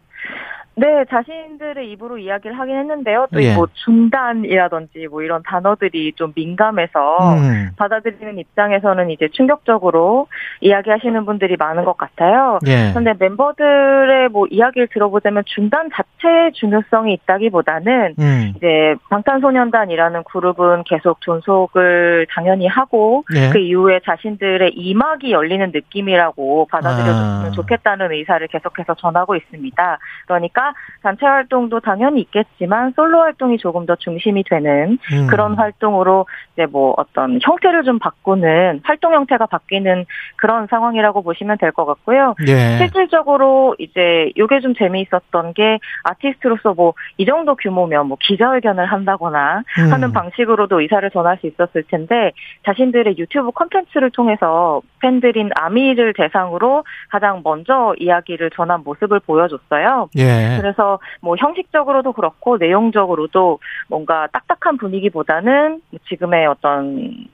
네, 자신들의 입으로 이야기를 하긴 했는데요. 또 예. 뭐 중단이라든지 뭐 이런 단어들이 좀 민감해서 음. 받아들이는 입장에서는 이제 충격적으로 이야기하시는 분들이 많은 것 같아요. 예. 그런데 멤버들의 뭐 이야기를 들어보자면 중단 자체의 중요성이 있다기보다는 음. 이제 방탄소년단이라는 그룹은 계속 존속을 당연히 하고 예. 그 이후에 자신들의 이막이 열리는 느낌이라고 받아들여줬으면 아. 좋겠다는 의사를 계속해서 전하고 있습니다. 그러니까 단체 활동도 당연히 있겠지만 솔로 활동이 조금 더 중심이 되는 음. 그런 활동으로 이제 뭐 어떤 형태를 좀 바꾸는 활동 형태가 바뀌는 그런 상황이라고 보시면 될 것 같고요. 예. 실질적으로 이제 이게 좀 재미있었던 게 아티스트로서 뭐 이 정도 규모면 뭐 기자회견을 한다거나 음. 하는 방식으로도 의사를 전할 수 있었을 텐데 자신들의 유튜브 콘텐츠를 통해서 팬들인 아미를 대상으로 가장 먼저 이야기를 전한 모습을 보여줬어요. 예. 그래서 뭐 형식적으로도 그렇고 내용적으로도 뭔가 딱딱한 분위기보다는 지금의 어떤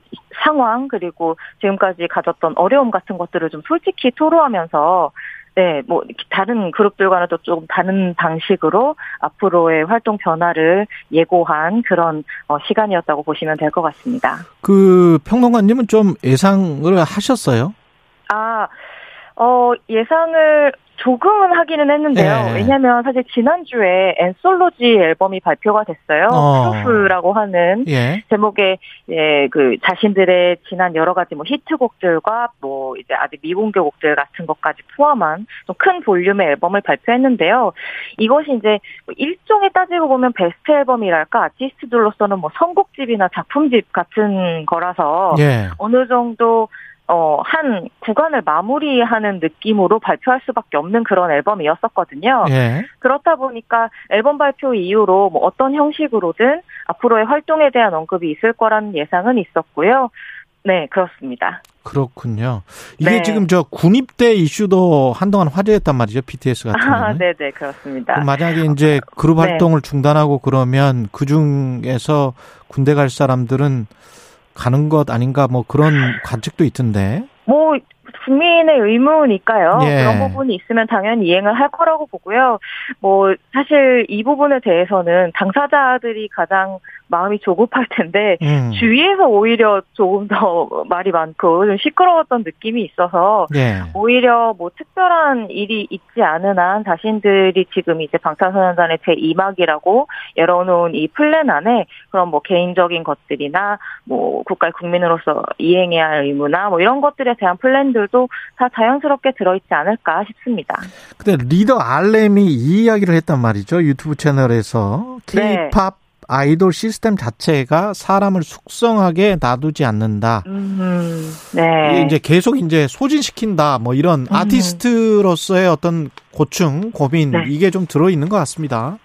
상황 그리고 지금까지 가졌던 어려움 같은 것들을 좀 솔직히 토로하면서 네, 뭐 다른 그룹들과는 또 조금 다른 방식으로 앞으로의 활동 변화를 예고한 그런 어, 시간이었다고 보시면 될 것 같습니다. 그 평론가님은 좀 예상을 하셨어요? 아, 어, 예상을 조금은 하기는 했는데요. 예. 왜냐면 사실 지난주에 엔솔로지 앨범이 발표가 됐어요. 어. 프루프라고 하는 예. 제목에 예, 그 자신들의 지난 여러 가지 뭐 히트곡들과 뭐 이제 아직 미공개 곡들 같은 것까지 포함한 좀 큰 볼륨의 앨범을 발표했는데요. 이것이 이제 뭐 일종의 따지고 보면 베스트 앨범이랄까 아티스트들로서는 뭐 선곡집이나 작품집 같은 거라서 예. 어느 정도 어, 한 구간을 마무리하는 느낌으로 발표할 수밖에 없는 그런 앨범이었었거든요. 예. 그렇다 보니까 앨범 발표 이후로 뭐 어떤 형식으로든 앞으로의 활동에 대한 언급이 있을 거라는 예상은 있었고요. 네, 그렇습니다. 그렇군요. 이게 네. 지금 저 군입대 이슈도 한동안 화제였단 말이죠. BTS 같은 경우는. 아, 네, 네, 그렇습니다. 만약에 이제 그룹 네. 활동을 중단하고 그러면 그 중에서 군대 갈 사람들은 가는 것 아닌가 뭐 그런 관측도 있던데. 뭐 국민의 의무니까요. 예. 그런 부분이 있으면 당연히 이행을 할 거라고 보고요. 뭐 사실 이 부분에 대해서는 당사자들이 가장 마음이 조급할 텐데 음. 주위에서 오히려 조금 더 말이 많고 좀 시끄러웠던 느낌이 있어서 예. 오히려 뭐 특별한 일이 있지 않은 한 자신들이 지금 이제 방탄소년단의 제 2막이라고 열어놓은 이 플랜 안에 그런 뭐 개인적인 것들이나 뭐 국가의 국민으로서 이행해야 할 의무나 뭐 이런 것들에 대한 플랜들도 다 자연스럽게 들어있지 않을까 싶습니다. 근데 리더 알렘이 이 이야기를 했단 말이죠. 유튜브 채널에서 네. K-팝 아이돌 시스템 자체가 사람을 숙성하게 놔두지 않는다. 음, 네. 이제 계속 이제 소진시킨다. 뭐 이런 음. 아티스트로서의 어떤 고충, 고민 네. 이게 좀 들어 있는 것 같습니다.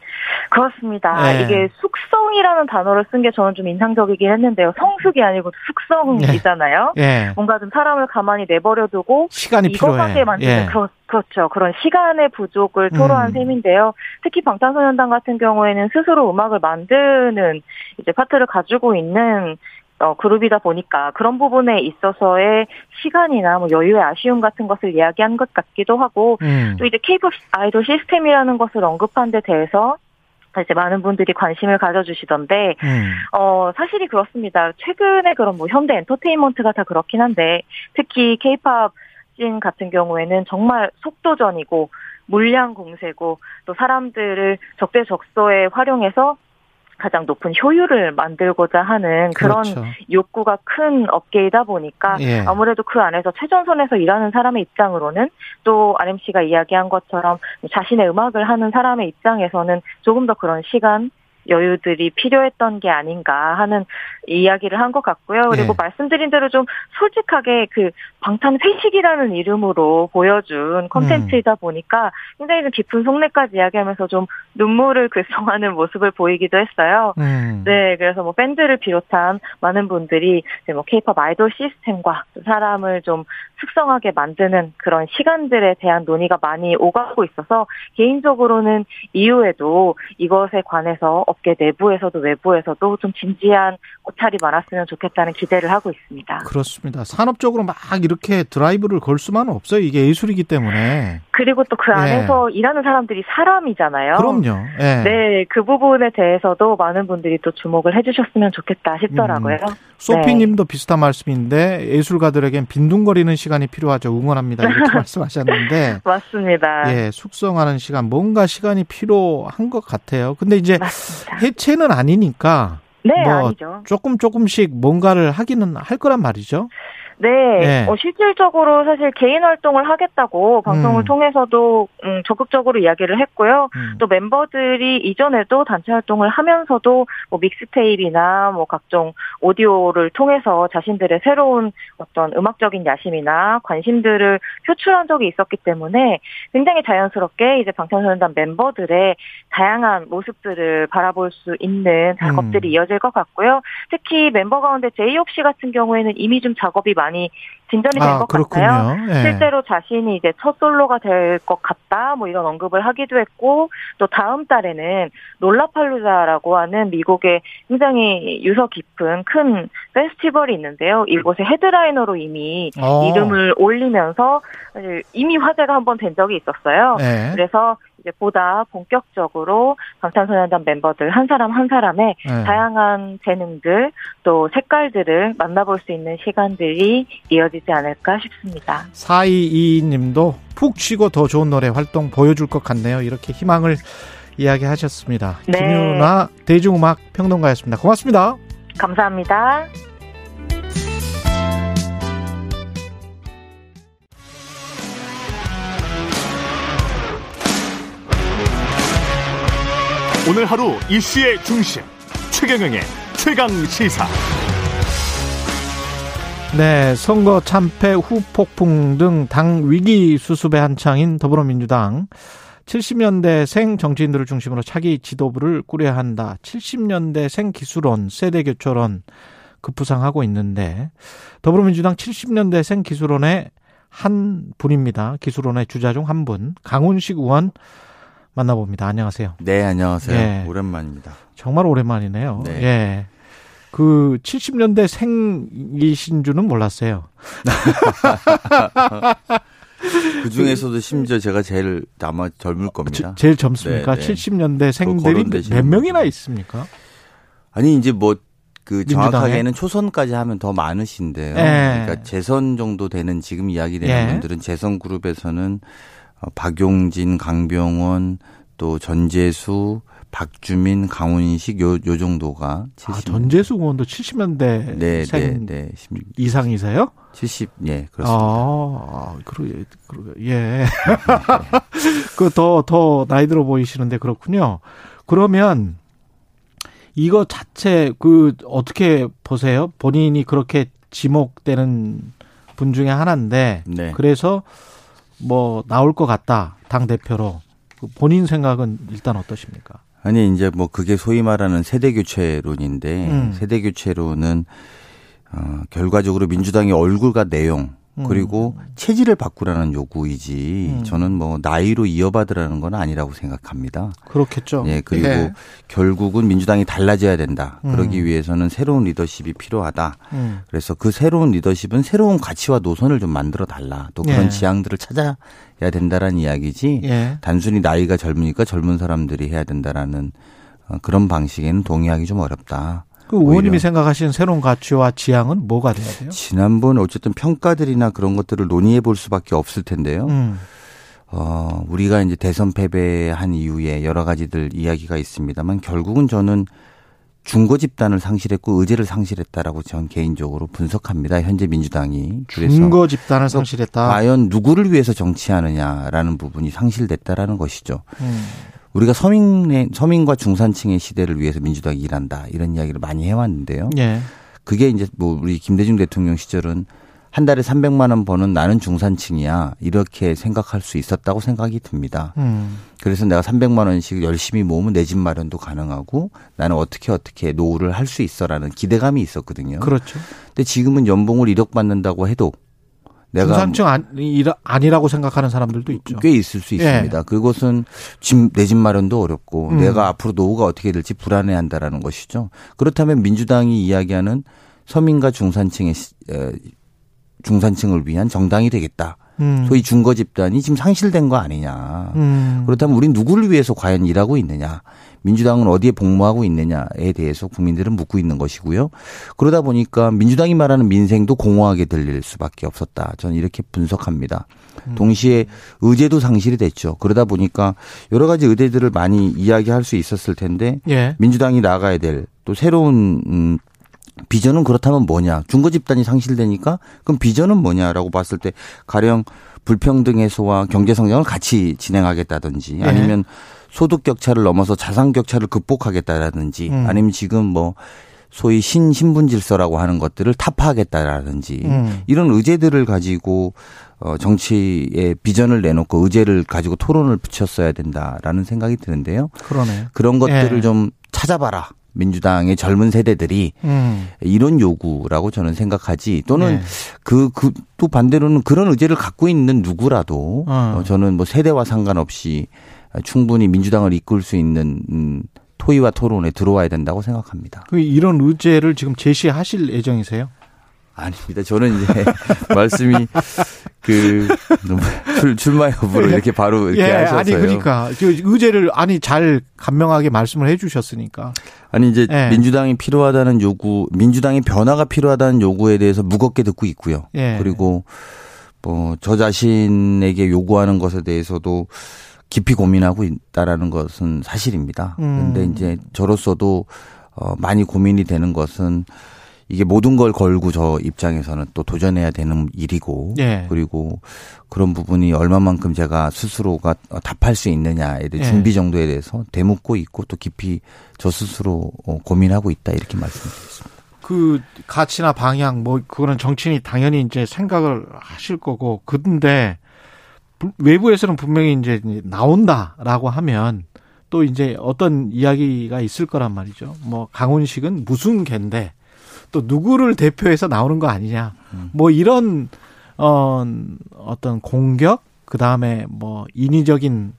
그렇습니다. 네. 이게 숙성이라는 단어를 쓴 게 저는 좀 인상적이긴 했는데요. 성숙이 아니고 숙성이잖아요. 예. 뭔가 좀 사람을 가만히 내버려두고 시간이 필요해. 만드는 예. 그렇, 그렇죠. 그런 시간의 부족을 토로한 음. 셈인데요. 특히 방탄소년단 같은 경우에는 스스로 음악을 만드는 이제 파트를 가지고 있는 어, 그룹이다 보니까 그런 부분에 있어서의 시간이나 뭐 여유의 아쉬움 같은 것을 이야기한 것 같기도 하고 음. 또 이제 케이팝 아이돌 시스템이라는 것을 언급한 데 대해서 이제 많은 분들이 관심을 가져주시던데 음. 어, 사실이 그렇습니다. 최근에 그런 뭐 현대 엔터테인먼트가 다 그렇긴 한데 특히 케이팝 씬 같은 경우에는 정말 속도전이고 물량 공세고 또 사람들을 적대적소에 활용해서 가장 높은 효율을 만들고자 하는 그런 그렇죠. 욕구가 큰 업계이다 보니까 예. 아무래도 그 안에서 최전선에서 일하는 사람의 입장으로는 또 RMC가 이야기한 것처럼 자신의 음악을 하는 사람의 입장에서는 조금 더 그런 시간 여유들이 필요했던 게 아닌가 하는 이야기를 한 것 같고요. 그리고 예. 말씀드린 대로 좀 솔직하게 그 방탄 회식이라는 이름으로 보여준 콘텐츠이다 보니까 굉장히 좀 깊은 속내까지 이야기하면서 좀 눈물을 글썽하는 모습을 보이기도 했어요. 음. 네, 그래서 뭐 밴드를 비롯한 많은 분들이 이제 뭐 케이팝 아이돌 시스템과 또 사람을 좀 숙성하게 만드는 그런 시간들에 대한 논의가 많이 오가고 있어서 개인적으로는 이후에도 이것에 관해서 업계 내부에서도 외부에서도 좀 진지한 고찰이 많았으면 좋겠다는 기대를 하고 있습니다. 그렇습니다. 산업적으로 막 이렇게 드라이브를 걸 수만은 없어요. 이게 예술이기 때문에. 그리고 또그 예. 안에서 일하는 사람들이 사람이잖아요. 그럼요. 예. 네, 그 부분에 대해서도 많은 분들이 또 주목을 해주셨으면 좋겠다 싶더라고요. 음. 소피님도 비슷한 말씀인데 예술가들에겐 빈둥거리는 시간이 필요하죠. 응원합니다. 이렇게 말씀하셨는데 맞습니다. 예, 숙성하는 시간, 뭔가 시간이 필요한 것 같아요. 근데 이제 맞습니다. 해체는 아니니까 네, 뭐 아니죠. 조금 조금씩 뭔가를 하기는 할 거란 말이죠. 네, 예. 어, 실질적으로 사실 개인 활동을 하겠다고 방송을 음. 통해서도 음, 적극적으로 이야기를 했고요. 음. 또 멤버들이 이전에도 단체 활동을 하면서도 뭐 믹스테이프나 뭐 각종 오디오를 통해서 자신들의 새로운 어떤 음악적인 야심이나 관심들을 표출한 적이 있었기 때문에 굉장히 자연스럽게 이제 방탄소년단 멤버들의 다양한 모습들을 바라볼 수 있는 작업들이 음. 이어질 것 같고요. 특히 멤버 가운데 제이홉 씨 같은 경우에는 이미 좀 작업이 많이 많이 진전이 된 아, 것 같아요. 예. 실제로 자신이 이제 첫 솔로가 될 것 같다, 뭐 이런 언급을 하기도 했고, 또 다음 달에는 롤라팔루자라고 하는 미국의 굉장히 유서 깊은 큰 페스티벌이 있는데요. 이곳에 헤드라이너로 이미 어. 이름을 올리면서 이미 화제가 한 번 된 적이 있었어요. 예. 그래서 이제 보다 본격적으로 방탄소년단 멤버들 한 사람 한 사람의 예. 다양한 재능들 또 색깔들을 만나볼 수 있는 시간들이 이어지 지 않을까 싶습니다. 4222님도 푹 쉬고 더 좋은 노래 활동 보여줄 것 같네요. 이렇게 희망을 이야기하셨습니다. 네. 김유나 대중음악 평론가였습니다. 고맙습니다. 감사합니다. 오늘 하루 이슈의 중심 최경영의 최강 시사. 네, 선거 참패 후폭풍 등 당 위기 수습에 한창인 더불어민주당 70년대 생 정치인들을 중심으로 차기 지도부를 꾸려야 한다. 70년대 생 기술원, 세대교철원 급부상하고 있는데 더불어민주당 70년대 생 기술원의 한 분입니다. 기술원의 주자 중 한 분, 강훈식 의원 만나봅니다. 안녕하세요. 네, 안녕하세요. 예. 오랜만입니다. 정말 오랜만이네요. 네. 예. 그 70년대 생이신 줄은 몰랐어요. 그 중에서도 심지어 제가 제일 아마 젊을 제, 겁니다. 제 일 젊습니까? 네, 네. 70년대 생들이 몇 명이나. 있습니까? 아니 이제 뭐 그? 정확하게는 초선까지 하면 더 많으신데요. 예. 그러니까 재선 정도 되는 지금 이야기되는 예. 분들은 재선 그룹에서는 어, 박용진, 강병원, 또 전재수, 박주민, 강훈식 요, 요 정도가 70. 아, 전재수 의원도 70년대 네, 생 네, 네. 이상이세요? 70, 예, 그렇습니다. 아, 그러, 그러, 예. 그 더, 더 나이 들어 보이시는데 그렇군요. 그러면 이거 자체 그 어떻게 보세요? 본인이 그렇게 지목되는 분 중에 하나인데 네. 그래서 뭐 나올 것 같다 당 대표로 그 본인 생각은 일단 어떠십니까? 아니 이제 뭐 그게 소위 말하는 세대 교체론인데 음. 세대 교체론은 어 결과적으로 민주당의 얼굴과 내용 그리고 체질을 바꾸라는 요구이지 음. 저는 뭐 나이로 이어받으라는 건 아니라고 생각합니다. 그렇겠죠. 예, 그리고 예. 결국은 민주당이 달라져야 된다. 음. 그러기 위해서는 새로운 리더십이 필요하다. 음. 그래서 그 새로운 리더십은 새로운 가치와 노선을 좀 만들어 달라. 또 그런 예. 지향들을 찾아야 된다라는 이야기지. 예. 단순히 나이가 젊으니까 젊은 사람들이 해야 된다라는 어, 그런 방식에는 동의하기 좀 어렵다. 그 의원님이. 생각하시는 새로운 가치와 지향은 뭐가 돼야 돼요? 지난번 어쨌든 평가들이나 그런 것들을 논의해 볼 수밖에 없을 텐데요. 음. 어, 우리가 이제 대선 패배한 이후에 여러 가지들 이야기가 있습니다만 결국은 저는 중고 집단을 상실했고 의제를 상실했다라고 전 개인적으로 분석합니다. 현재 민주당이. 그래서 증거 집단을 상실했다. 과연 누구를 위해서 정치하느냐라는 부분이 상실됐다라는 것이죠. 음. 우리가 서민의 서민과 중산층의 시대를 위해서 민주당이 일한다 이런 이야기를 많이 해왔는데요. 예. 그게 이제 뭐 우리 김대중 대통령 시절은 한 달에 300만 원 버는 나는 중산층이야 이렇게 생각할 수 있었다고 생각이 듭니다. 음. 그래서 내가 300만 원씩 열심히 모으면 내 집 마련도 가능하고 나는 어떻게 어떻게 노후를 할 수 있어라는 기대감이 있었거든요. 그렇죠. 근데 지금은 연봉을 1억 받는다고 해도 내가 뭐 중산층 아니, 아니 라고 생각하는 사람들도 있죠. 꽤 있을 수 예. 있습니다. 그것은 집, 내 집 마련도 어렵고 음. 내가 앞으로 노후가 어떻게 될지 불안해한다라는 것이죠. 그렇다면 민주당이 이야기하는 서민과 중산층의 중산층을 위한 정당이 되겠다. 음. 소위 중거 집단이 지금 상실된 거 아니냐. 음. 그렇다면 우린 누구를 위해서 과연 일하고 있느냐. 민주당은 어디에 복무하고 있느냐에 대해서 국민들은 묻고 있는 것이고요. 그러다 보니까 민주당이 말하는 민생도 공허하게 들릴 수밖에 없었다. 저는 이렇게 분석합니다. 동시에 의제도 상실이 됐죠. 그러다 보니까 여러 가지 의제들을 많이 이야기할 수 있었을 텐데 예. 민주당이 나가야 될 또 새로운 음 비전은 그렇다면 뭐냐? 중거 집단이 상실되니까 그럼 비전은 뭐냐라고 봤을 때 가령 불평등 해소와 경제 성장을 같이 진행하겠다든지 네. 아니면 소득 격차를 넘어서 자산 격차를 극복하겠다라든지 음. 아니면 지금 뭐 소위 신신분 질서라고 하는 것들을 타파하겠다라든지 음. 이런 의제들을 가지고 어 정치의 비전을 내놓고 의제를 가지고 토론을 붙였어야 된다라는 생각이 드는데요. 그러네. 그런 것들을 예. 좀 찾아봐라. 민주당의 젊은 세대들이 음. 이런 요구라고 저는 생각하지 또는 네. 그, 그, 또 반대로는 그런 의제를 갖고 있는 누구라도 어. 어, 저는 뭐 세대와 상관없이 충분히 민주당을 이끌 수 있는 음, 토의와 토론에 들어와야 된다고 생각합니다. 그 이런 의제를 지금 제시하실 예정이세요? 아닙니다. 저는 이제 말씀이 그 출, 출마 여부를 이렇게 바로 이렇게 예, 하셔서요. 아니 그러니까 그 의제를 아니 잘 간명하게 말씀을 해주셨으니까. 아니 이제 예. 민주당이 필요하다는 요구, 민주당의 변화가 필요하다는 요구에 대해서 무겁게 듣고 있고요. 예. 그리고 뭐 저 자신에게 요구하는 것에 대해서도 깊이 고민하고 있다라는 것은 사실입니다. 음. 그런데 이제 저로서도 어 많이 고민이 되는 것은 이게 모든 걸 걸고 저 입장에서는 또 도전해야 되는 일이고 예. 그리고 그런 부분이 얼마만큼 제가 스스로가 답할 수 있느냐에 대해 예. 준비 정도에 대해서 되묻고 있고 또 깊이 저 스스로 어, 고민하고 있다 이렇게 말씀드리겠습니다. 그 가치나 방향 뭐 그거는 정치인이 당연히 이제 생각을 하실 거고 근데 부- 외부에서는 분명히 이제 나온다라고 하면 또 이제 어떤 이야기가 있을 거란 말이죠. 뭐 강훈식은 무슨 갠데 또 누구를 대표해서 나오는 거 아니냐. 뭐 이런 어 어떤 공격 그다음에 뭐 인위적인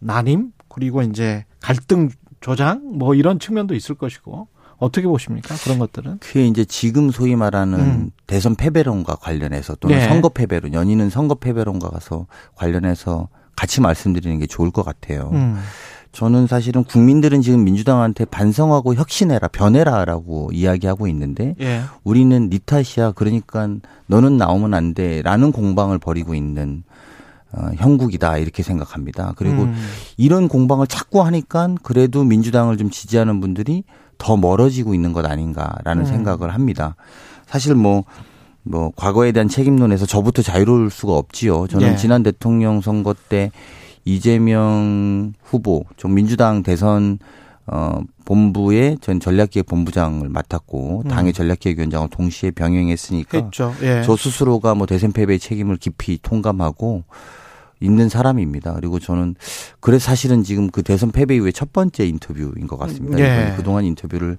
난임 그리고 이제 갈등 조장 뭐 이런 측면도 있을 것이고 어떻게 보십니까? 그런 것들은? 그게 이제 지금 소위 말하는 음. 대선 패배론과 관련해서 또는 네. 선거 패배론, 연인은 선거 패배론과 가서 관련해서 같이 말씀드리는 게 좋을 것 같아요. 음. 저는 사실은 국민들은 지금 민주당한테 반성하고 혁신해라, 변해라라고 이야기하고 있는데 예. 우리는 네 탓이야. 그러니까 너는 나오면 안 돼라는 공방을 벌이고 있는 어, 형국이다 이렇게 생각합니다. 그리고 음. 이런 공방을 자꾸 하니까 그래도 민주당을 좀 지지하는 분들이 더 멀어지고 있는 것 아닌가라는 음. 생각을 합니다. 사실 뭐, 뭐, 과거에 대한 책임론에서 저부터 자유로울 수가 없지요. 저는 예. 지난 대통령 선거 때 이재명 후보, 좀 민주당 대선 어, 본부의 전 전략기획 본부장을 맡았고 음. 당의 전략기획 위원장을 동시에 병행했으니까 했죠. 예. 저 스스로가 뭐 대선 패배의 책임을 깊이 통감하고 있는 사람입니다. 그리고 저는 그래 사실은 지금 그 대선 패배 이후에 첫 번째 인터뷰인 것 같습니다. 예. 이번에 그동안 인터뷰를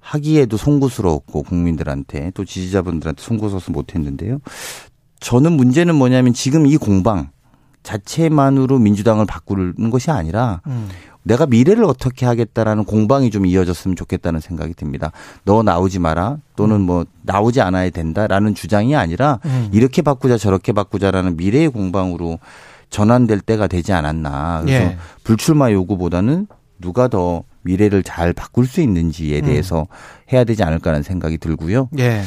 하기에도 송구스러웠고 국민들한테 또 지지자분들한테 송구스러워서 못했는데요. 저는 문제는 뭐냐면 지금 이 공방 자체만으로 민주당을 바꾸는 것이 아니라 음. 내가 미래를 어떻게 하겠다라는 공방이 좀 이어졌으면 좋겠다는 생각이 듭니다. 너 나오지 마라 또는 뭐 나오지 않아야 된다라는 주장이 아니라 음. 이렇게 바꾸자 저렇게 바꾸자라는 미래의 공방으로 전환될 때가 되지 않았나. 그래서 예. 불출마 요구보다는 누가 더 미래를 잘 바꿀 수 있는지에 음. 대해서 해야 되지 않을까라는 생각이 들고요. 예.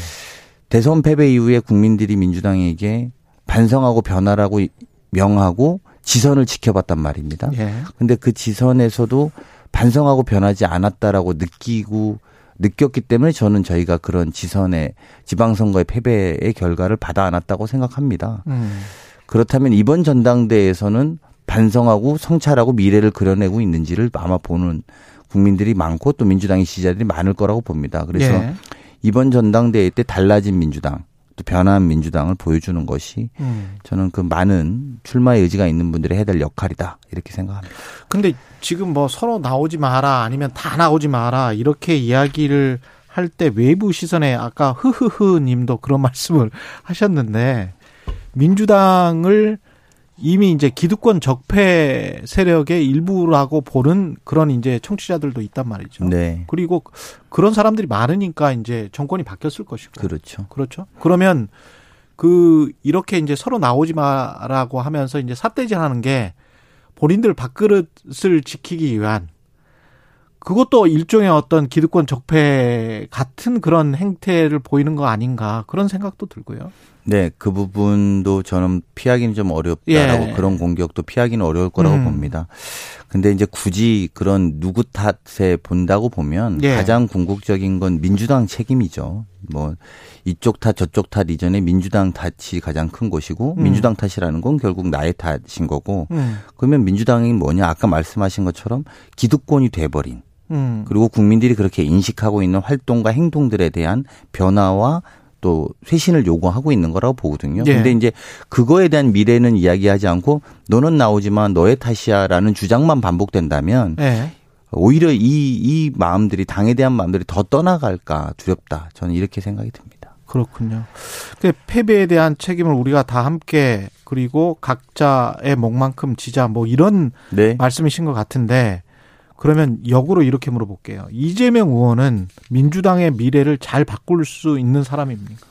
대선 패배 이후에 국민들이 민주당에게 반성하고 변화라고 명하고 지선을 지켜봤단 말입니다. 예. 근데 그 지선에서도 반성하고 변하지 않았다라고 느끼고 느꼈기 때문에 저는 저희가 그런 지선의 지방선거의 패배의 결과를 받아 안았다고 생각합니다. 음. 그렇다면 이번 전당대회에서는 반성하고 성찰하고 미래를 그려내고 있는지를 아마 보는 국민들이 많고 또 민주당의 지지자들이 많을 거라고 봅니다. 그래서 예. 이번 전당대회 때 달라진 민주당 또 변화한 민주당을 보여주는 것이 음. 저는 그 많은 출마의 의지가 있는 분들이 해야 될 역할이다 이렇게 생각합니다. 근데 지금 뭐 서로 나오지 마라 아니면 다 나오지 마라 이렇게 이야기를 할 때 외부 시선에 아까 흐흐흐 님도 그런 말씀을 하셨는데 민주당을 이미 이제 기득권 적폐 세력의 일부라고 보는 그런 이제 청취자들도 있단 말이죠. 네, 그리고 그런 사람들이 많으니까 이제 정권이 바뀌었을 것이고. 그렇죠. 그렇죠. 그러면 그 이렇게 이제 서로 나오지 마라고 하면서 이제 삿대질 하는 게 본인들 밥그릇을 지키기 위한 그것도 일종의 어떤 기득권 적폐 같은 그런 행태를 보이는 거 아닌가 그런 생각도 들고요. 네, 그 부분도 저는 피하기는 좀 어렵다라고 예. 그런 공격도 피하기는 어려울 거라고 음. 봅니다. 근데 이제 굳이 그런 누구 탓에 본다고 보면 예. 가장 궁극적인 건 민주당 책임이죠. 뭐 이쪽 탓 저쪽 탓 이전에 민주당 탓이 가장 큰 것이고 음. 민주당 탓이라는 건 결국 나의 탓인 거고 음, 그러면 민주당이 뭐냐 아까 말씀하신 것처럼 기득권이 돼버린 음, 그리고 국민들이 그렇게 인식하고 있는 활동과 행동들에 대한 변화와 또 쇄신을 요구하고 있는 거라고 보거든요. 예. 근데 이제 그거에 대한 미래는 이야기하지 않고 너는 나오지만 너의 탓이야라는 주장만 반복된다면 네. 오히려 이, 이 마음들이 당에 대한 마음들이 더 떠나갈까 두렵다. 저는 이렇게 생각이 듭니다. 그렇군요. 그 패배에 대한 책임을 우리가 다 함께 그리고 각자의 몫만큼 지자 뭐 이런 네. 말씀이신 것 같은데 그러면 역으로 이렇게 물어볼게요. 이재명 의원은 민주당의 미래를 잘 바꿀 수 있는 사람입니까?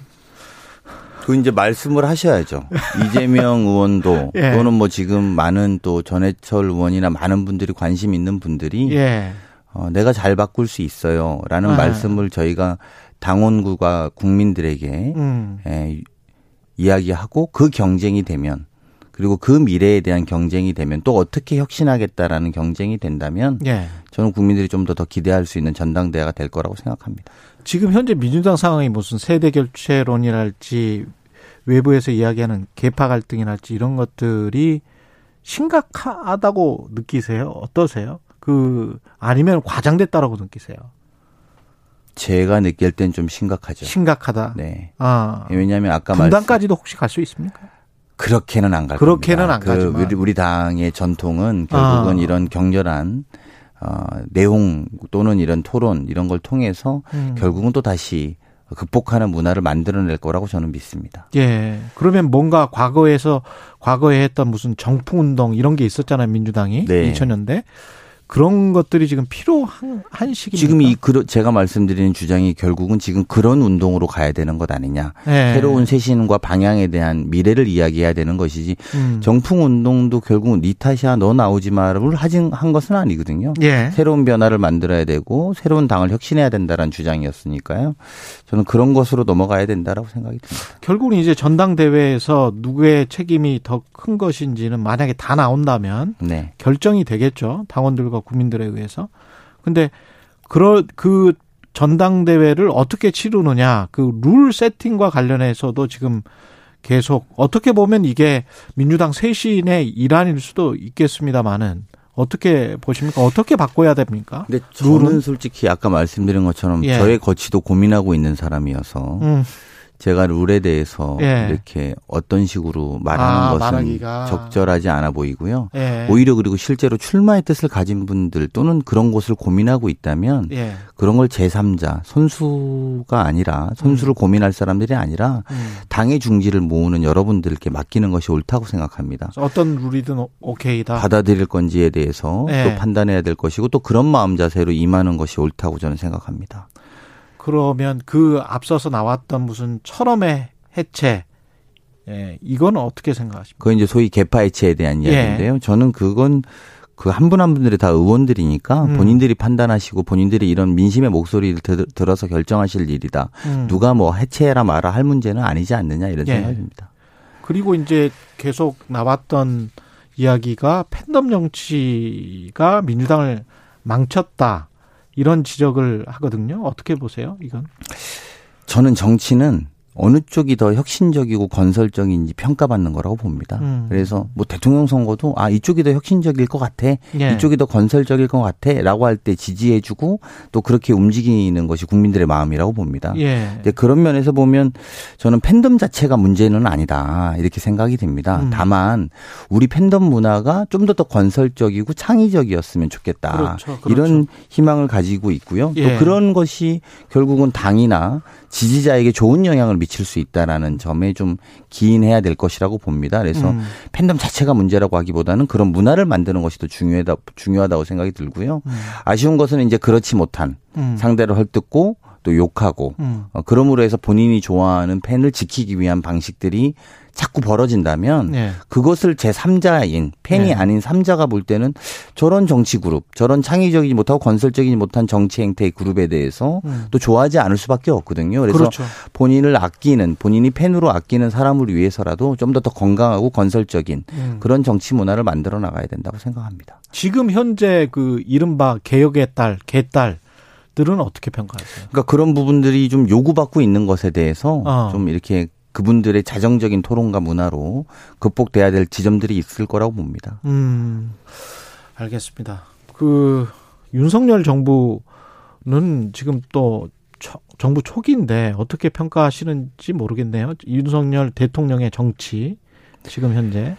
그 이제 말씀을 하셔야죠. 이재명 의원도 예. 또는 뭐 지금 많은 또 전해철 의원이나 많은 분들이 관심 있는 분들이 예. 어, 내가 잘 바꿀 수 있어요라는 아. 말씀을 저희가 당원구가 국민들에게 음. 에, 이야기하고 그 경쟁이 되면 그리고 그 미래에 대한 경쟁이 되면 또 어떻게 혁신하겠다라는 경쟁이 된다면 예. 저는 국민들이 좀더더 기대할 수 있는 전당대회가 될 거라고 생각합니다. 지금 현재 민주당 상황이 무슨 세대 교체론이랄지 외부에서 이야기하는 계파 갈등이랄지 이런 것들이 심각하다고 느끼세요? 어떠세요? 그 아니면 과장됐다라고 느끼세요? 제가 느낄 땐 좀 심각하죠. 심각하다. 네. 아. 왜냐하면 아까 말씀 분단까지도 혹시 갈 수 있습니까? 그렇게는 안갈 그렇게는 겁니다. 안 가지만. 그 우리, 우리 당의 전통은 결국은 아. 이런 격렬한 어, 내용 또는 이런 토론 이런 걸 통해서 음. 결국은 또 다시 극복하는 문화를 만들어낼 거라고 저는 믿습니다. 예. 그러면 뭔가 과거에서 과거에 했던 무슨 정풍 운동 이런 게 있었잖아요, 민주당이 네. 2000년대. 그런 것들이 지금 필요한 한 시기입니까? 지금 이 그러- 제가 말씀드리는 주장이 결국은 지금 그런 운동으로 가야 되는 것 아니냐. 예. 새로운 쇄신과 방향에 대한 미래를 이야기해야 되는 것이지 음. 정풍 운동도 결국은 니 탓이야 너 나오지 마를 하진 한 것은 아니거든요. 예. 새로운 변화를 만들어야 되고 새로운 당을 혁신해야 된다라는 주장이었으니까요. 저는 그런 것으로 넘어가야 된다라고 생각이 듭니다. 결국은 이제 전당대회에서 누구의 책임이 더 큰 것인지는 만약에 다 나온다면 네. 결정이 되겠죠. 당원들과 국민들에 의해서. 근데 그러 그 전당대회를 어떻게 치르느냐 그 룰 세팅과 관련해서도 지금 계속 어떻게 보면 이게 민주당 쇄신의 일환일 수도 있겠습니다만은 어떻게 보십니까? 어떻게 바꿔야 됩니까? 근데 저는 룰은? 솔직히 아까 말씀드린 것처럼 예. 저의 거치도 고민하고 있는 사람이어서 음, 제가 룰에 대해서 예. 이렇게 어떤 식으로 말하는 아, 것은 말하기가. 적절하지 않아 보이고요. 예. 오히려 그리고 실제로 출마의 뜻을 가진 분들 또는 그런 것을 고민하고 있다면 예. 그런 걸 제3자, 선수가 아니라 선수를 고민할 사람들이 아니라 음. 당의 중지를 모으는 여러분들께 맡기는 것이 옳다고 생각합니다. 어떤 룰이든 오- 오케이다. 받아들일 건지에 대해서 네. 또 판단해야 될 것이고 또 그런 마음 자세로 임하는 것이 옳다고 저는 생각합니다. 그러면 그 앞서서 나왔던 무슨 철험의 해체, 예, 이건 어떻게 생각하십니까? 그건 이제 소위 개파 해체에 대한 예. 이야기인데요. 저는 그건 그한분한 분들이 다 의원들이니까 음. 본인들이 판단하시고 본인들이 이런 민심의 목소리를 들- 들어서 결정하실 일이다. 음. 누가 뭐 해체해라 마라 할 문제는 아니지 않느냐 이런 예. 생각입니다. 그리고 이제 계속 나왔던 이야기가 팬덤 정치가 민주당을 망쳤다. 이런 지적을 하거든요. 어떻게 보세요, 이건? 저는 정치는 어느 쪽이 더 혁신적이고 건설적인지 평가받는 거라고 봅니다. 음. 그래서 뭐 대통령 선거도 아 이쪽이 더 혁신적일 것 같아, 예. 이쪽이 더 건설적일 것 같아라고 할 때 지지해주고 또 그렇게 움직이는 것이 국민들의 마음이라고 봅니다. 예. 근데 그런 면에서 보면 저는 팬덤 자체가 문제는 아니다 이렇게 생각이 듭니다. 음. 다만 우리 팬덤 문화가 좀 더 더 건설적이고 창의적이었으면 좋겠다. 그렇죠, 그렇죠. 이런 희망을 가지고 있고요. 예. 또 그런 것이 결국은 당이나 지지자에게 좋은 영향을 미칠 수 있다라는 점에 좀 기인해야 될 것이라고 봅니다. 그래서 음. 팬덤 자체가 문제라고 하기보다는 그런 문화를 만드는 것이 더 중요하다, 중요하다고 생각이 들고요. 음. 아쉬운 것은 이제 그렇지 못한 음. 상대를 헐뜯고 또 욕하고 음. 어, 그러므로 해서 본인이 좋아하는 팬을 지키기 위한 방식들이 자꾸 벌어진다면 예. 그것을 제3자인 팬이 네. 아닌 3자가 볼 때는 저런 정치 그룹, 저런 창의적이지 못하고 건설적이지 못한 정치 행태의 그룹에 대해서 음. 또 좋아하지 않을 수밖에 없거든요. 그래서 그렇죠. 본인을 아끼는 본인이 팬으로 아끼는 사람을 위해서라도 좀 더 더 건강하고 건설적인 음. 그런 정치 문화를 만들어 나가야 된다고 생각합니다. 지금 현재 그 이른바 개혁의 딸, 개딸 들은 어떻게 평가하세요? 그러니까 그런 부분들이 좀 요구받고 있는 것에 대해서 어. 좀 이렇게 그분들의 자정적인 토론과 문화로 극복돼야 될 지점들이 있을 거라고 봅니다. 음, 알겠습니다. 그 윤석열 정부는 지금 또 초- 정부 초기인데 어떻게 평가하시는지 모르겠네요. 윤석열 대통령의 정치 지금 현재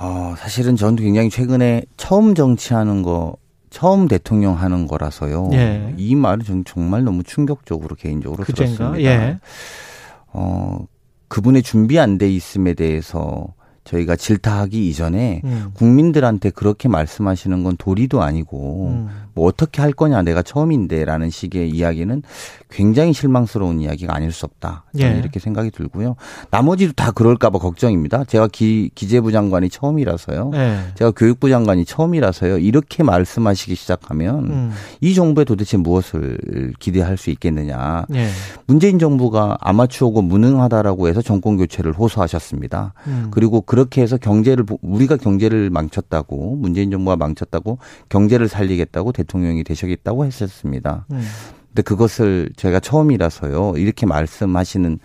어, 사실은 저는 굉장히 최근에 처음 정치하는 거, 처음 대통령 하는 거라서요. 예. 이 말은 전 정말 너무 충격적으로 개인적으로 그젠가 들었습니다. 예. 어, 그분의 준비 안 돼 있음에 대해서 저희가 질타하기 이전에 음. 국민들한테 그렇게 말씀하시는 건 도리도 아니고 음. 뭐 어떻게 할 거냐 내가 처음인데라는 식의 이야기는 굉장히 실망스러운 이야기가 아닐 수 없다. 저는 예. 이렇게 생각이 들고요. 나머지도 다 그럴까 봐 걱정입니다. 제가 기, 기재부 장관이 처음이라서요. 예. 제가 교육부 장관이 처음이라서요. 이렇게 말씀하시기 시작하면 음. 이 정부에 도대체 무엇을 기대할 수 있겠느냐. 예. 문재인 정부가 아마추어고 무능하다라고 해서 정권 교체를 호소하셨습니다. 음. 그리고 그렇게 해서 경제를 보- 우리가 경제를 망쳤다고 문재인 정부가 망쳤다고 경제를 살리겠다고 대통령이 되시겠다고 했었습니다. 음. 근데 그것을 제가 처음이라서요. 이렇게 말씀하시는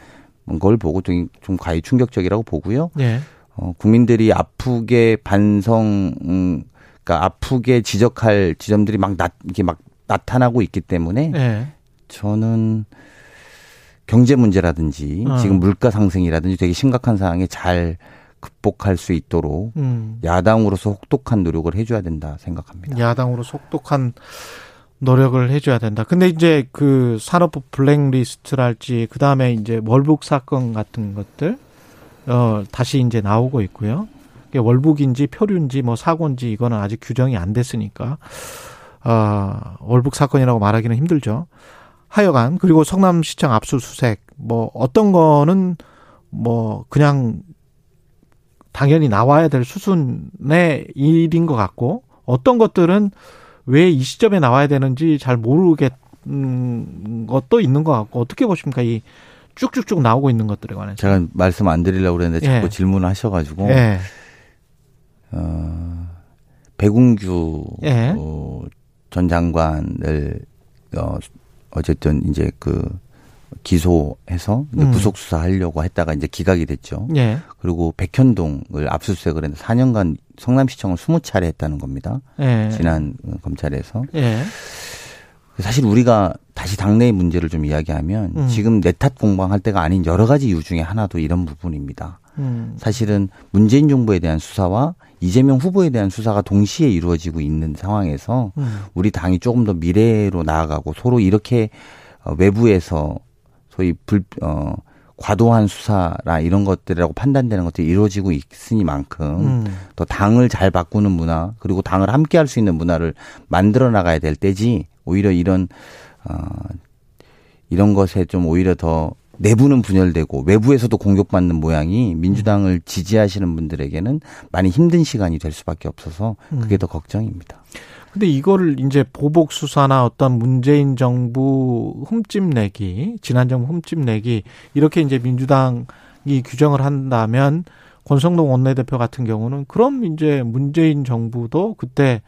걸 보고 좀, 좀 가히 충격적이라고 보고요. 예. 어, 국민들이 아프게 반성, 음, 그러니까 아프게 지적할 지점들이 막 나, 이게 막 나타나고 있기 때문에 예. 저는 경제 문제라든지 어. 지금 물가 상승이라든지 되게 심각한 상황에 잘 극복할 수 있도록 음. 야당으로서 혹독한 노력을 해줘야 된다 생각합니다. 야당으로 속독한 노력을 해줘야 된다. 근데 이제 그 산업부 블랙리스트랄지 그 다음에 이제 월북 사건 같은 것들 어 다시 이제 나오고 있고요. 월북인지 표류인지 뭐 사고인지 이거는 아직 규정이 안 됐으니까 아, 월북 사건이라고 말하기는 힘들죠. 하여간 그리고 성남시청 압수수색 뭐 어떤 거는 뭐 그냥 당연히 나와야 될 수순의 일인 것 같고 어떤 것들은 왜 이 시점에 나와야 되는지 잘 모르겠는 것도 있는 것 같고 어떻게 보십니까 이 쭉쭉쭉 나오고 있는 것들에 관해서 제가 말씀 안 드리려고 그랬는데 자꾸 예. 질문을 하셔가지고 예. 어, 백운규 예. 어, 전 장관을 어, 어쨌든 이제 그 기소해서 음. 구속 수사하려고 했다가 이제 기각이 됐죠. 예. 그리고 백현동을 압수수색을 했는데 4년간 성남시청을 20차례 했다는 겁니다. 예. 지난 어, 검찰에서. 예. 사실 우리가 다시 당내의 문제를 좀 이야기하면 음. 지금 내 탓 공방할 때가 아닌 여러 가지 이유 중에 하나도 이런 부분입니다. 음. 사실은 문재인 정부에 대한 수사와 이재명 후보에 대한 수사가 동시에 이루어지고 있는 상황에서 음. 우리 당이 조금 더 미래로 나아가고 서로 이렇게 어, 외부에서 소위 불, 어, 과도한 수사라 이런 것들이라고 판단되는 것들이 이루어지고 있으니만큼 음. 또 당을 잘 바꾸는 문화 그리고 당을 함께 할 수 있는 문화를 만들어 나가야 될 때지 오히려 이런 어 이런 것에 좀 오히려 더 내부는 분열되고 외부에서도 공격받는 모양이 민주당을 지지하시는 분들에게는 많이 힘든 시간이 될 수밖에 없어서 그게 음. 더 걱정입니다. 근데 이거를 이제 보복 수사나 어떤 문재인 정부 흠집 내기, 지난 정부 흠집 내기 이렇게 이제 민주당이 규정을 한다면 권성동 원내대표 같은 경우는 그럼 이제 문재인 정부도 그때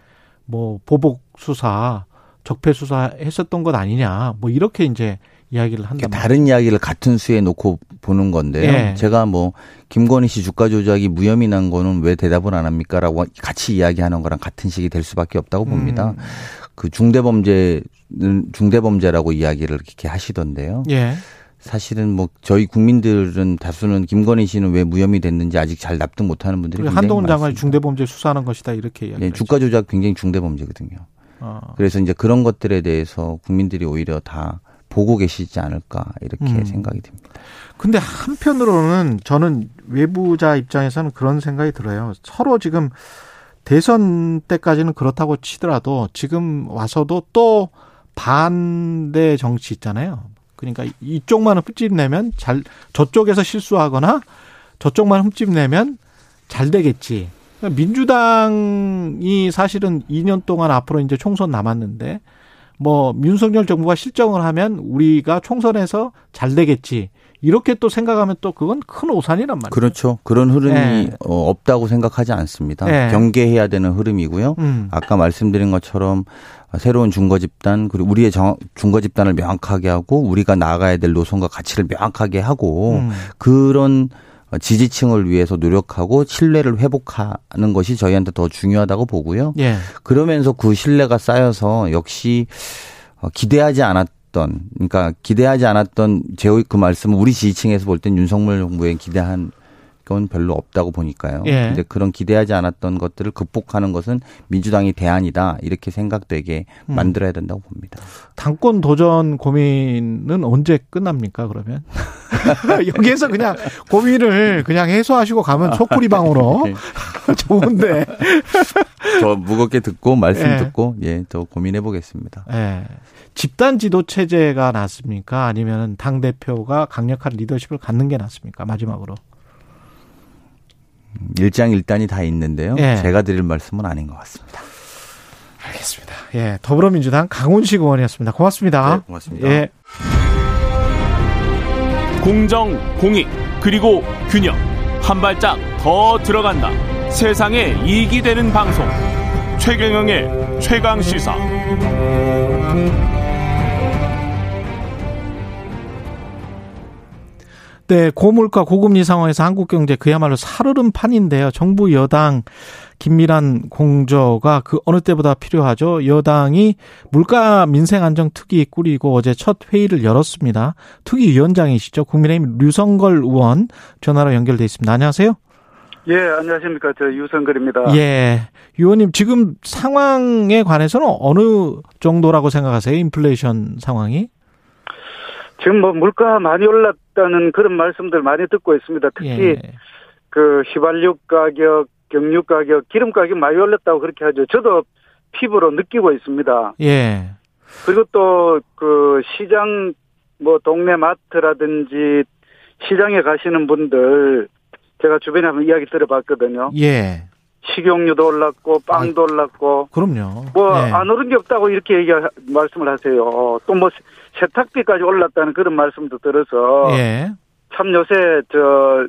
뭐 보복 수사, 적폐 수사 했었던 것 아니냐. 뭐 이렇게 이제 이야기를 그러니까 말이에요. 다른 이야기를 같은 수에 놓고 보는 건데요. 예. 제가 뭐 김건희 씨 주가 조작이 무혐의 난 거는 왜 대답을 안 합니까라고 같이 이야기하는 거랑 같은 식이 될 수밖에 없다고 봅니다. 음. 그 중대범죄는 중대범죄라고 이야기를 이렇게 하시던데요. 예. 사실은 뭐 저희 국민들은 다수는 김건희 씨는 왜 무혐의 됐는지 아직 잘 납득 못하는 분들이 그리고 굉장히 한동훈 장관이. 중대범죄 수사하는 것이다 이렇게 이야기. 예, 주가 조작 굉장히 중대범죄거든요. 어. 그래서 이제 그런 것들에 대해서 국민들이 오히려 다 보고 계시지 않을까 이렇게 음. 생각이 듭니다. 근데 한편으로는 저는 외부자 입장에서는 그런 생각이 들어요. 서로 지금 대선 때까지는 그렇다고 치더라도 지금 와서도 또 반대 정치 있잖아요. 그러니까 이쪽만 흠집 내면 잘 저쪽에서 실수하거나 저쪽만 흠집 내면 잘 되겠지. 그러니까 민주당이 사실은 2년 동안 앞으로 이제 총선 남았는데 뭐 윤석열 정부가 실정을 하면 우리가 총선에서 잘 되겠지. 이렇게 또 생각하면 또 그건 큰 오산이란 말이에요. 그렇죠. 그런 흐름이 예. 어, 없다고 생각하지 않습니다. 예. 경계해야 되는 흐름이고요. 음. 아까 말씀드린 것처럼 새로운 중거 집단 그리고 우리의 정, 중거 집단을 명확하게 하고 우리가 나아가야 될 노선과 가치를 명확하게 하고 음. 그런 지지층을 위해서 노력하고 신뢰를 회복하는 것이 저희한테 더 중요하다고 보고요. 예. 그러면서 그 신뢰가 쌓여서 역시 어, 기대하지 않았던 그러니까 기대하지 않았던 제의 그 말씀은 우리 지지층에서 볼 땐 윤석열 정부에 기대한 건 별로 없다고 보니까요. 예. 근데 그런 기대하지 않았던 것들을 극복하는 것은 민주당이 대안이다 이렇게 생각되게 음. 만들어야 된다고 봅니다. 당권 도전 고민은 언제 끝납니까, 그러면? 여기에서 그냥 고민을 그냥 해소하시고 가면 촛불이방으로 네. 좋은데. 더 무겁게 듣고 말씀 예. 듣고 예, 더 고민해 보겠습니다. 예. 집단 지도 체제가 낫습니까? 아니면 당 대표가 강력한 리더십을 갖는 게 낫습니까? 마지막으로. 일장일단이 다 있는데요. 예. 제가 드릴 말씀은 아닌 것 같습니다. 알겠습니다. 예. 더불어민주당 강훈식 의원이었습니다. 고맙습니다. 네, 고맙습니다. 예. 공정, 공익, 그리고 균형. 한 발짝 더 들어간다. 세상에 이익이 되는 방송. 최경영의 최강 시사. 네, 고물가 고금리 상황에서 한국 경제 그야말로 살얼음 판인데요. 정부 여당 긴밀한 공조가 그 어느 때보다 필요하죠. 여당이 물가 민생 안정 특위 꾸리고 어제 첫 회의를 열었습니다. 특위 위원장이시죠. 국민의힘 류성걸 의원 전화로 연결돼 있습니다. 안녕하세요. 예, 안녕하십니까. 저 유성글입니다. 예. 의원님 지금 상황에 관해서는 어느 정도라고 생각하세요? 인플레이션 상황이? 지금 뭐 물가 많이 올랐다는 그런 말씀들 많이 듣고 있습니다. 특히 예. 그 휘발유 가격, 경유 가격, 기름 가격 많이 올랐다고 그렇게 하죠. 저도 피부로 느끼고 있습니다. 예. 그리고 또 그 시장 뭐 동네 마트라든지 시장에 가시는 분들 제가 주변에 한번 이야기 들어봤거든요. 예. 식용유도 올랐고 빵도 올랐고 그럼요. 뭐 예. 안 오른 게 없다고 이렇게 얘기 말씀을 하세요. 또 뭐 세탁비까지 올랐다는 그런 말씀도 들어서 예. 참 요새 저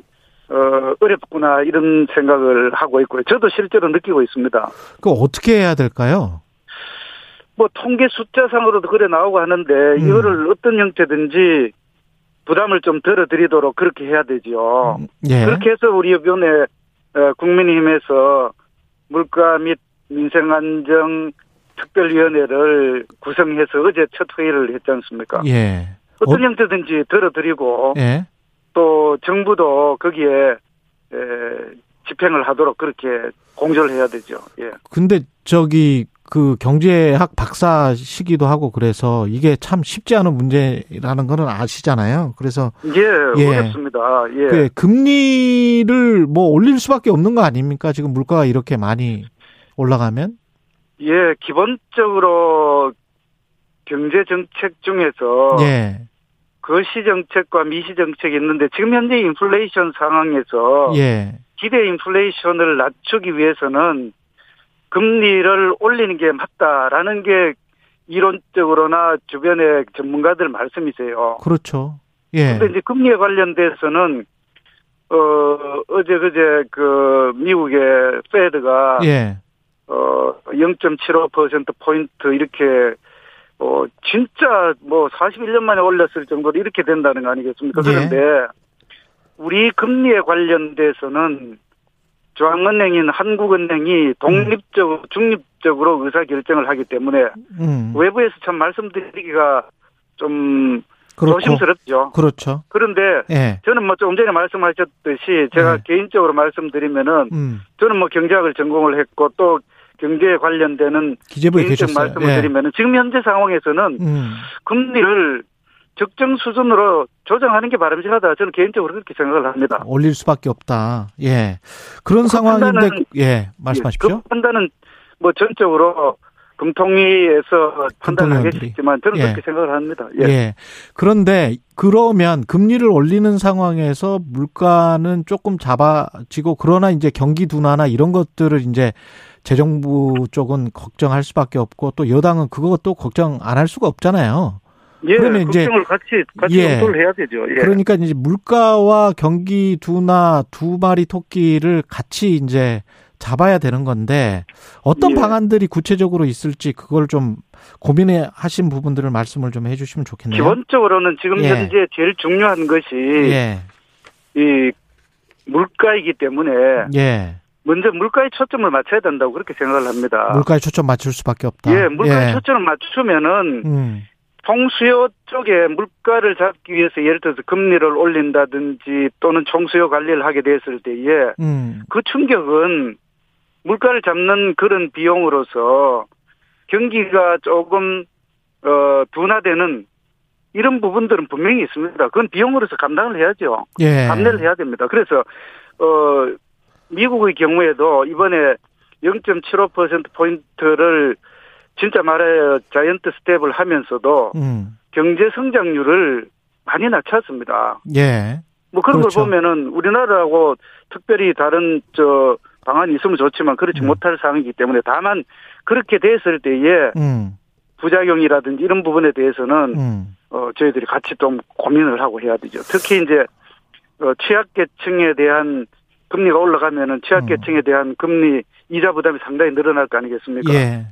어, 어렵구나 이런 생각을 하고 있고요. 저도 실제로 느끼고 있습니다. 그 어떻게 해야 될까요? 뭐 통계 숫자상으로도 그래 나오고 하는데 음. 이거를 어떤 형태든지 부담을 좀 덜어드리도록 그렇게 해야 되죠. 예. 그렇게 해서 우리 이번에 어, 국민의힘에서 물가 및 민생안정 특별위원회를 구성해서 어제 첫 회의를 했지 않습니까? 예. 어떤 어- 형태든지 덜어드리고 예. 또 정부도 거기에 에, 집행을 하도록 그렇게 공조를 해야 되죠. 예. 근데 저기 그 경제학 박사시기도 하고 그래서 이게 참 쉽지 않은 문제라는 거는 아시잖아요. 그래서 예, 예. 어렵습니다. 예. 그 금리를 뭐 올릴 수밖에 없는 거 아닙니까? 지금 물가가 이렇게 많이 올라가면? 예, 기본적으로 경제 정책 중에서 예. 거시 정책과 미시 정책이 있는데 지금 현재 인플레이션 상황에서 예. 기대 인플레이션을 낮추기 위해서는 금리를 올리는 게 맞다라는 게 이론적으로나 주변의 전문가들 말씀이세요. 그렇죠. 예. 근데 이제 금리에 관련돼서는 어 어제 그제 그 미국의 페드가 예. 어 0.75% 포인트 이렇게 어 진짜 뭐 41년 만에 올렸을 정도로 이렇게 된다는 거 아니겠습니까? 예. 그런데 우리 금리에 관련돼서는 중앙은행인 한국은행이 독립적 중립적으로 의사 결정을 하기 때문에 음. 외부에서 참 말씀드리기가 좀 그렇고. 조심스럽죠. 그렇죠. 그런데 예. 저는 뭐 조금 전에 말씀하셨듯이 제가 네. 개인적으로 말씀드리면은 음. 저는 뭐 경제학을 전공을 했고 또 경제에 관련되는 기재부에 계셨어요. 말씀을 예. 드리면은 지금 현재 상황에서는 음. 금리를 적정 수준으로 조정하는 게 바람직하다. 저는 개인적으로 그렇게 생각을 합니다. 올릴 수밖에 없다. 예. 그런 그 상황인데 판단은- 예, 말씀하십시오. 그 판단은 뭐 전적으로 금통위에서 판단을 금통위원들이. 하겠지만 저는 예. 그렇게 생각을 합니다. 예. 예. 그런데 그러면 금리를 올리는 상황에서 물가는 조금 잡아지고 그러나 이제 경기 둔화나 이런 것들을 이제 재정부 쪽은 걱정할 수밖에 없고 또 여당은 그것도 걱정 안 할 수가 없잖아요. 예, 그러면 이제- 걱정을 같이 같이 예. 해야 되죠. 예. 그러니까 이제 물가와 경기 둔화 두 마리 토끼를 같이 이제 잡아야 되는 건데 어떤 예. 방안들이 구체적으로 있을지 그걸 좀 고민해 하신 부분들을 말씀을 좀 해주시면 좋겠네요. 기본적으로는 지금 예. 현재 제일 중요한 것이 예, 이 물가이기 때문에 예. 먼저 물가에 초점을 맞춰야 된다고 그렇게 생각을 합니다. 물가에 초점 맞출 수밖에 없다. 예, 물가에 예. 초점을 맞추면은 음, 총수요 쪽에 물가를 잡기 위해서 예를 들어서 금리를 올린다든지 또는 총수요 관리를 하게 됐을 때에 음, 그 충격은 물가를 잡는 그런 비용으로서 경기가 조금 어 둔화되는 이런 부분들은 분명히 있습니다. 그건 비용으로서 감당을 해야죠. 예. 감내를 해야 됩니다. 그래서 어 미국의 경우에도 이번에 0.75% 포인트를 진짜 말해 자이언트 스텝을 하면서도 음, 경제 성장률을 많이 낮췄습니다. 예. 뭐 그런 그렇죠. 걸 보면은 우리나라하고 특별히 다른 저 방안이 있으면 좋지만 그렇지 음. 못할 상황이기 때문에 다만 그렇게 됐을 때에 음, 부작용이라든지 이런 부분에 대해서는 음, 어 저희들이 같이 좀 고민을 하고 해야 되죠. 특히 이제 어 취약계층에 대한 금리가 올라가면은 취약계층에 대한 금리 이자 부담이 상당히 늘어날 거 아니겠습니까? 음. 예.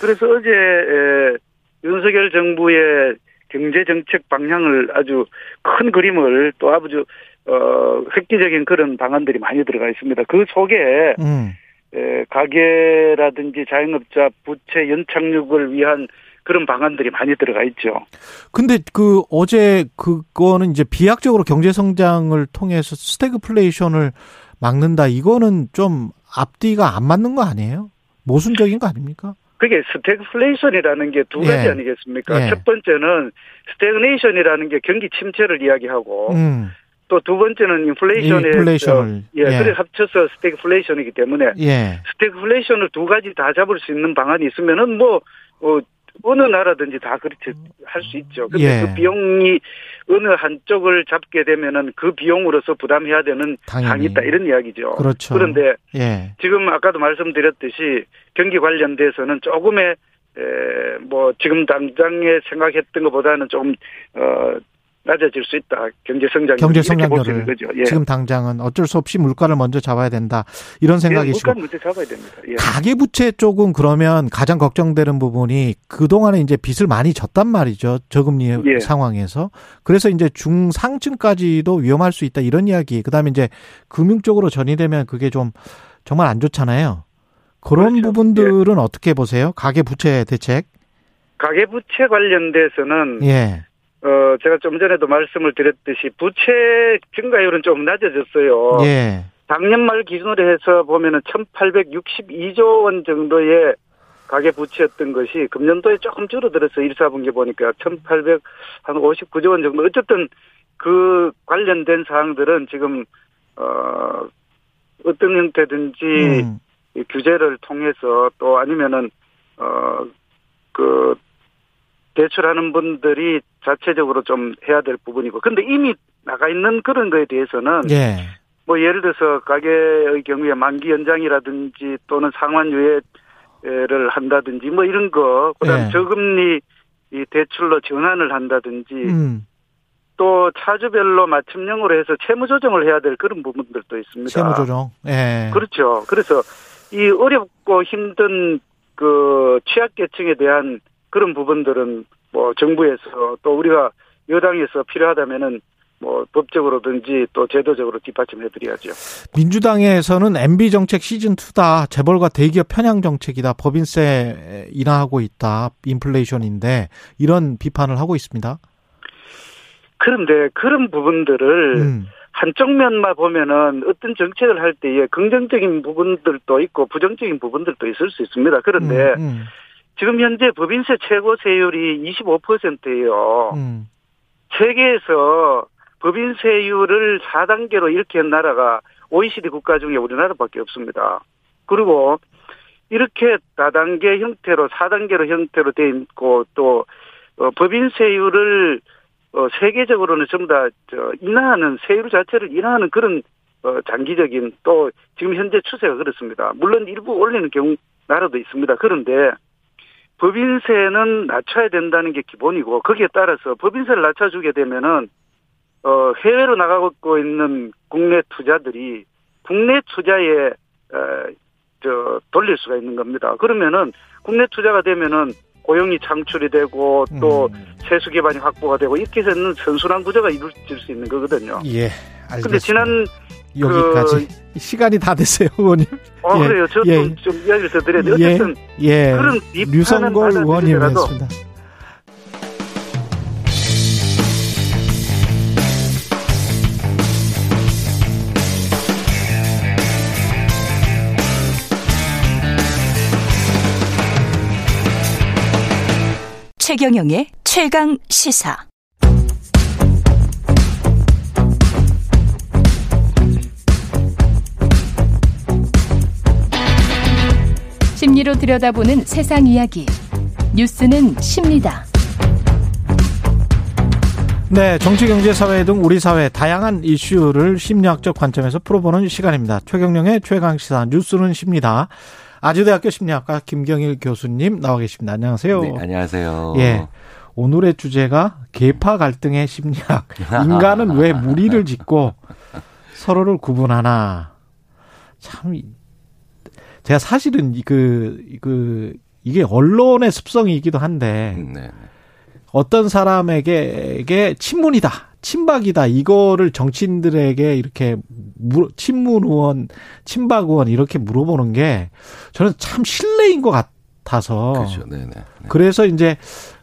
그래서 어제 에, 윤석열 정부의 경제 정책 방향을 아주 큰 그림을 또 아주 어 획기적인 그런 방안들이 많이 들어가 있습니다. 그 속에 음, 에, 가게라든지 자영업자 부채 연착륙을 위한 그런 방안들이 많이 들어가 있죠. 근데 그 어제 그거는 이제 비약적으로 경제 성장을 통해서 스태그플레이션을 막는다. 이거는 좀 앞뒤가 안 맞는 거 아니에요? 모순적인 거 아닙니까? 그게 스태그플레이션이라는 게 두 가지 예. 아니겠습니까? 예. 첫 번째는 스태그네이션이라는 게 경기 침체를 이야기하고 음, 또 두 번째는 인플레이션에 인플레이션을, 예, 예. 그래 합쳐서 스태그플레이션이기 때문에 예. 스태그플레이션을 두 가지 다 잡을 수 있는 방안이 있으면은 뭐 어, 어느 나라든지 다 그렇게 할 수 있죠. 근데 예. 그 비용이 어느 한쪽을 잡게 되면은 그 비용으로서 부담해야 되는. 사항이 있다 이런 이야기죠. 그렇죠. 그런데 예. 지금 아까도 말씀드렸듯이 경기 관련돼서는 조금의 에, 뭐 지금 당장에 생각했던 것보다는 좀 어, 낮아질 수 있다. 경제 성장 경제 성장률을 거죠. 예. 지금 당장은 어쩔 수 없이 물가를 먼저 잡아야 된다. 이런 예, 생각이시고. 물가 문제 잡아야 됩니다. 예. 가계 부채 쪽은 그러면 가장 걱정되는 부분이 그동안에 이제 빚을 많이 졌단 말이죠. 저금리 예. 상황에서. 그래서 이제 중상층까지도 위험할 수 있다. 이런 이야기. 그 다음에 이제 금융 쪽으로 전이되면 그게 좀 정말 안 좋잖아요. 그런 그렇죠. 부분들은 어떻게 보세요? 가계 부채 대책? 가계 부채 관련돼서는 예. 어 제가 좀 전에도 말씀을 드렸듯이 부채 증가율은 좀 낮아졌어요. 예. 작년 말 기준으로 해서 보면은 1,862조 원 정도의 가계 부채였던 것이 금년도에 조금 줄어들어서 1, 4분기 보니까 1,859조 원 정도. 어쨌든 그 관련된 사항들은 지금 어 어떤 형태든지 음. 이 규제를 통해서 또 아니면은 어그 대출하는 분들이 자체적으로 좀 해야 될 부분이고 근데 이미 나가 있는 그런 거에 대해서는 예. 뭐 예를 들어서 가게의 경우에 만기 연장이라든지 또는 상환 유예를 한다든지 뭐 이런 거 그다음 예. 저금리 이 대출로 전환을 한다든지 음. 또 차주별로 맞춤형으로 해서 채무 조정을 해야 될 그런 부분들도 있습니다. 세무 조정. 예. 그렇죠. 그래서 이 어렵고 힘든 그 취약계층에 대한 그런 부분들은 뭐 정부에서 또 우리가 여당에서 필요하다면은 뭐 법적으로든지 또 제도적으로 뒷받침해드려야죠. 민주당에서는 MB 정책 시즌 2다. 재벌과 대기업 편향 정책이다. 법인세 인하하고 있다. 인플레이션인데 이런 비판을 하고 있습니다. 그런데 그런 부분들을 음. 한쪽 면만 보면은 어떤 정책을 할 때에 긍정적인 부분들도 있고 부정적인 부분들도 있을 수 있습니다. 그런데 음, 음, 지금 현재 법인세 최고 세율이 25%예요. 음. 세계에서 법인세율을 4단계로 이렇게 한 나라가 OECD 국가 중에 우리나라밖에 없습니다. 그리고 이렇게 다단계 형태로 4단계로 형태로 돼 있고 또 어, 법인세율을 어, 세계적으로는 전부 다 저, 인하하는 세율 자체를 인하하는 그런 어, 장기적인 또 지금 현재 추세가 그렇습니다. 물론 일부 올리는 경우 나라도 있습니다. 그런데 법인세는 낮춰야 된다는 게 기본이고 거기에 따라서 법인세를 낮춰주게 되면은 어, 해외로 나가고 있는 국내 투자들이 국내 투자에 어, 저 돌릴 수가 있는 겁니다. 그러면은 국내 투자가 되면은 고용이 창출이 되고 또 음. 세수 기반이 확보가 되고 이렇게 해서는 선순환 구조가 이루어질 수 있는 거거든요. 예. 알겠습니다. 근데 지난 여기까지 시간이 다 됐어요, 의원님. 어 예, 그래요. 저도 예. 좀 이야기를 더 드려야 돼요. 예. 어쨌든 예. 그런 비판은 류성걸 받아들이더라도 의원님이었습니다. 최경영의 최강 시사. 심리로 들여다보는 세상 이야기. 뉴스는 십니다. 네, 정치, 경제, 사회 등 우리 사회 다양한 이슈를 심리학적 관점에서 풀어보는 시간입니다. 최경령의 최강 시사 뉴스는 십니다. 아주대학교 심리학과 김경일 교수님 나와 계십니다. 안녕하세요. 네, 안녕하세요. 예. 오늘의 주제가 계파 갈등의 심리학. 인간은 왜 무리를 짓고 서로를 구분하나. 참, 이- 제가 사실은 이 그, 그, 이게 언론의 습성이기도 한데, 네. 네. 어떤 사람에게 게 친문이다, 친박이다, 이거를 정치인들에게 이렇게 물, 친문 의원, 친박 의원 이렇게 물어보는 게 저는 참 신뢰인 것 같아서. 그렇죠. 네, 네. 네. 그래서 이제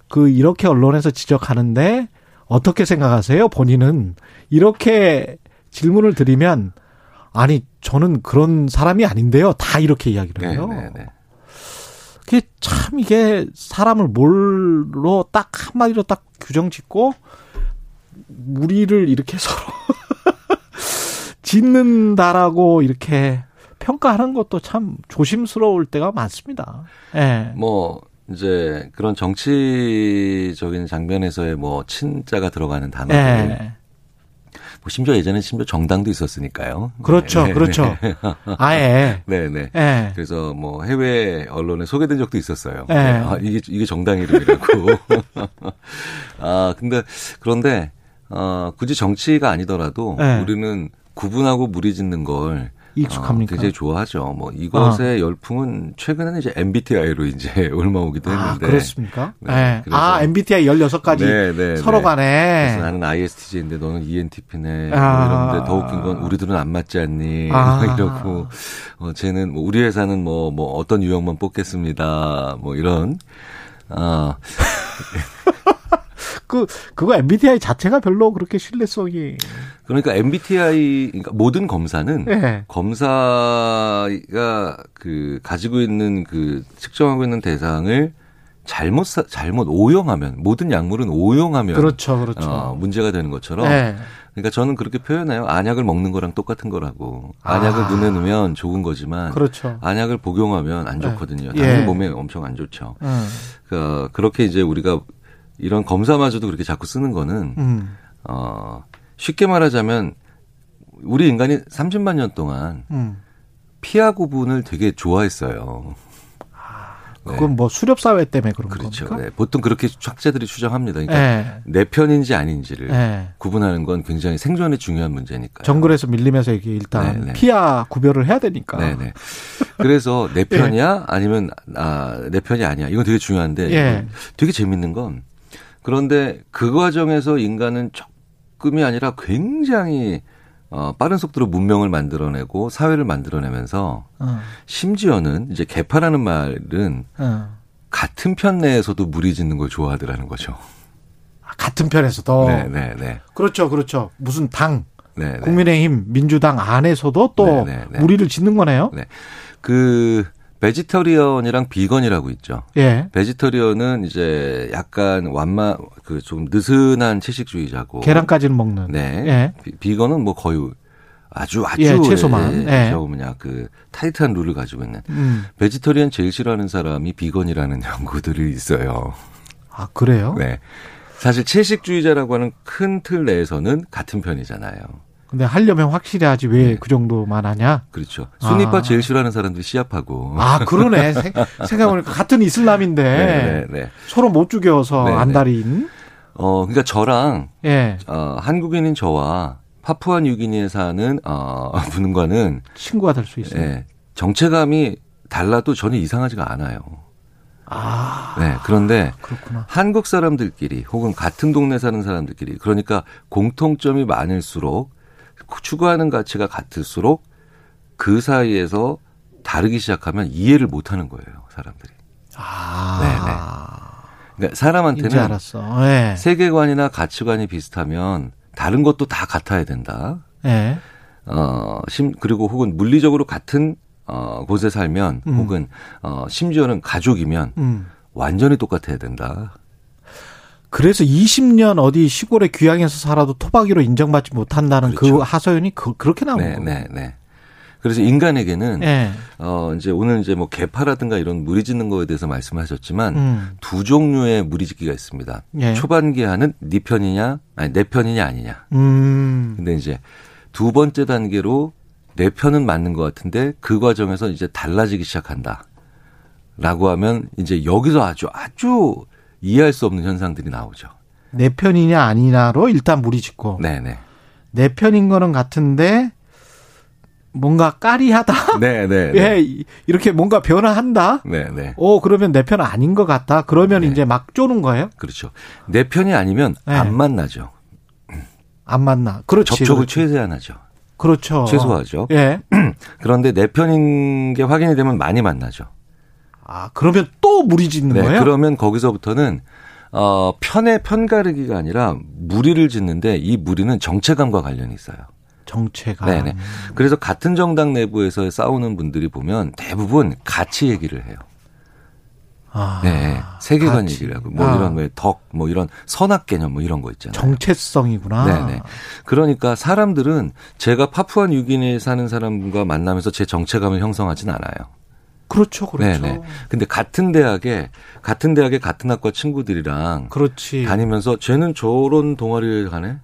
그 이렇게 언론에서 지적하는데 어떻게 생각하세요? 본인은 이렇게 질문을 드리면 아니 저는 그런 사람이 아닌데요. 다 이렇게 이야기를 네, 해요. 네, 네. 그게 참 이게 사람을 뭘로 딱 한마디로 딱 규정 짓고 무리를 이렇게 서로 짓는다라고 이렇게 평가하는 것도 참 조심스러울 때가 많습니다. 예. 뭐 이제 그런 정치적인 장면에서의 뭐 친자가 들어가는 단어들 예. 뭐 심지어 예전에 심지어 정당도 있었으니까요. 그렇죠, 네, 그렇죠. 네. 아예. 네, 네. 예. 그래서 뭐 해외 언론에 소개된 적도 있었어요. 네. 네. 아, 이게 이게 정당 이름이라고. 아 근데 그런데 어 굳이 정치가 아니더라도 네. 우리는 구분하고 무리짓는 걸 익숙합니까? 어, 굉장히 좋아하죠. 뭐 이것의 열풍은 최근에는 이제 MBTI로 이제 올라오기도 아, 했는데. 그렇습니까? 네, 예. 그래서- 아, MBTI 16가지 네, 네, 서로 네. 간에. 그래서 나는 ISTJ인데 너는 ENTP네. 아. 이러는데 더 웃긴 건 우리들은 안 맞지 않니? 아. 막 이러고 어 쟤는 뭐 우리 회사는 뭐뭐 어떤 유형만 뽑겠습니다. 뭐 이런 아 그, 그거 MBTI 자체가 별로 그렇게 신뢰성이. 그러니까 MBTI 그러니까 모든 검사는 예. 검사가 그 가지고 있는 그 측정하고 있는 대상을 잘못 사, 잘못 오용하면 모든 약물은 오용하면 그렇죠, 그렇죠. 어, 문제가 되는 것처럼 예. 그러니까 저는 그렇게 표현해요. 안약을 먹는 거랑 똑같은 거라고. 안약을 아. 눈에 넣으면 좋은 거지만 그렇죠. 안약을 복용하면 안 좋거든요. 예. 당연히 몸에 엄청 안 좋죠. 음. 그러니까 그렇게 이제 우리가 이런 검사마저도 그렇게 자꾸 쓰는 거는 음. 어 쉽게 말하자면 우리 인간이 30만 년 동안 음. 피하 구분을 되게 좋아했어요. 그건 뭐 수렵 사회 때문에 그런 그렇죠. 겁니까? 네. 보통 그렇게 학자들이 추정합니다. 그러니까 예. 내 편인지 아닌지를 예. 구분하는 건 굉장히 생존에 중요한 문제니까요. 정글에서 밀리면서 이게 일단 네, 네. 피하 구별을 해야 되니까. 네네. 그래서 내 편이야 아니면 아, 내 편이 아니야. 이건 되게 중요한데 예. 되게 재밌는 건 그런데 그 과정에서 인간은 조금이 아니라 굉장히 어, 빠른 속도로 문명을 만들어내고 사회를 만들어내면서 어, 심지어는 이제 개파라는 말은 어. 같은 편 내에서도 무리 짓는 걸 좋아하더라는 거죠. 아, 같은 편에서도. 네네네. 그렇죠, 그렇죠. 무슨 당, 네. 국민의힘, 민주당 안에서도 또 네, 네, 네. 무리를 짓는 거네요. 네. 그 베지터리언이랑 비건이라고 있죠. 예. 베지터리언은 이제 약간 완마 그 좀 느슨한 채식주의자고 계란까지는 먹는. 네. 예. 비- 비건은 뭐 거의 아주 아주 예, 채소만. 예. 저 뭐냐 그 타이트한 룰을 가지고 있는 음. 베지터리언 제일 싫어하는 사람이 비건이라는 연구들이 있어요. 아, 그래요? 네. 사실 채식주의자라고 하는 큰 틀 내에서는 같은 편이잖아요. 근데 하려면 확실히 하지 왜 네. 그 정도만 하냐? 그렇죠. 순위파 아. 제일 싫어하는 사람들이 시합하고. 아, 그러네. 생- 생각해보니까 같은 이슬람인데 네, 네, 네. 서로 못 죽여서 네, 네. 안달인. 어, 그러니까 저랑 예. 어, 한국인인 저와 파푸아 뉴기니에 사는 어, 분과는 친구가 될 수 있어요. 예, 정체감이 달라도 전혀 이상하지가 않아요. 아, 네, 그런데 그렇구나. 한국 사람들끼리 혹은 같은 동네 사는 사람들끼리 그러니까 공통점이 많을수록 추구하는 가치가 같을수록 그 사이에서 다르기 시작하면 이해를 못 하는 거예요, 사람들이. 아. 그러니까 이제 사람한테는 알았어. 예. 세계관이나 가치관이 비슷하면 다른 것도 다 같아야 된다. 예. 어, 심, 그리고 혹은 물리적으로 같은 어, 곳에 살면 음. 혹은 어, 심지어는 가족이면 음. 완전히 똑같아야 된다. 그래서 20년 어디 시골에 귀향해서 살아도 토박이로 인정받지 못한다는 그 그렇죠. 하소연이 그, 렇게 나온 네, 거예요. 네, 네. 그래서 인간에게는 예. 어 이제 오늘 이제 뭐 개파라든가 이런 무리짓는 거에 대해서 말씀하셨지만 음. 두 종류의 무리짓기가 있습니다. 예. 초반기 하는 네 편이냐 아니 내 편이냐 아니냐. 음. 근데 이제 두 번째 단계로 내 편은 맞는 것 같은데 그 과정에서 이제 달라지기 시작한다. 라고 하면 이제 여기서 아주 아주 이해할 수 없는 현상들이 나오죠. 내 편이냐 아니냐로 일단 무리 짓고 네네. 내 편인 거는 같은데 뭔가 까리하다. 네네. 예, 이- 이렇게 뭔가 변화한다. 네네. 오, 그러면 내 편 아닌 것 같다. 그러면 네. 이제 막 쪼는 거예요? 그렇죠. 내 편이 아니면 네. 안 만나죠. 안 맞나? 그렇지. 접촉을 그렇지. 최대한 하죠. 그렇죠. 최소화하죠. 예. 그런데 내 편인 게 확인이 되면 많이 만나죠. 아, 그러면 또 무리 짓는 네, 거예요? 그러면 거기서부터는 어, 편의 편가르기가 아니라 무리를 짓는데 이 무리는 정체감과 관련이 있어요. 정체가. 네네. 그래서 같은 정당 내부에서 싸우는 분들이 보면 대부분 가치 얘기를 해요. 아, 네, 세계관 가치. 얘기라고 뭐 아. 이런 왜 덕, 뭐 이런 선악 개념 뭐 이런 거 있잖아요. 정체성이구나. 네네. 그러니까 사람들은 제가 파푸아 뉴기니에 사는 사람과 만나면서 제 정체감을 형성하진 않아요. 그렇죠, 그렇죠. 네네. 근데 같은 대학에 같은 대학에 같은 학과 친구들이랑 그렇지. 다니면서 쟤는 저런 동아리를 가네.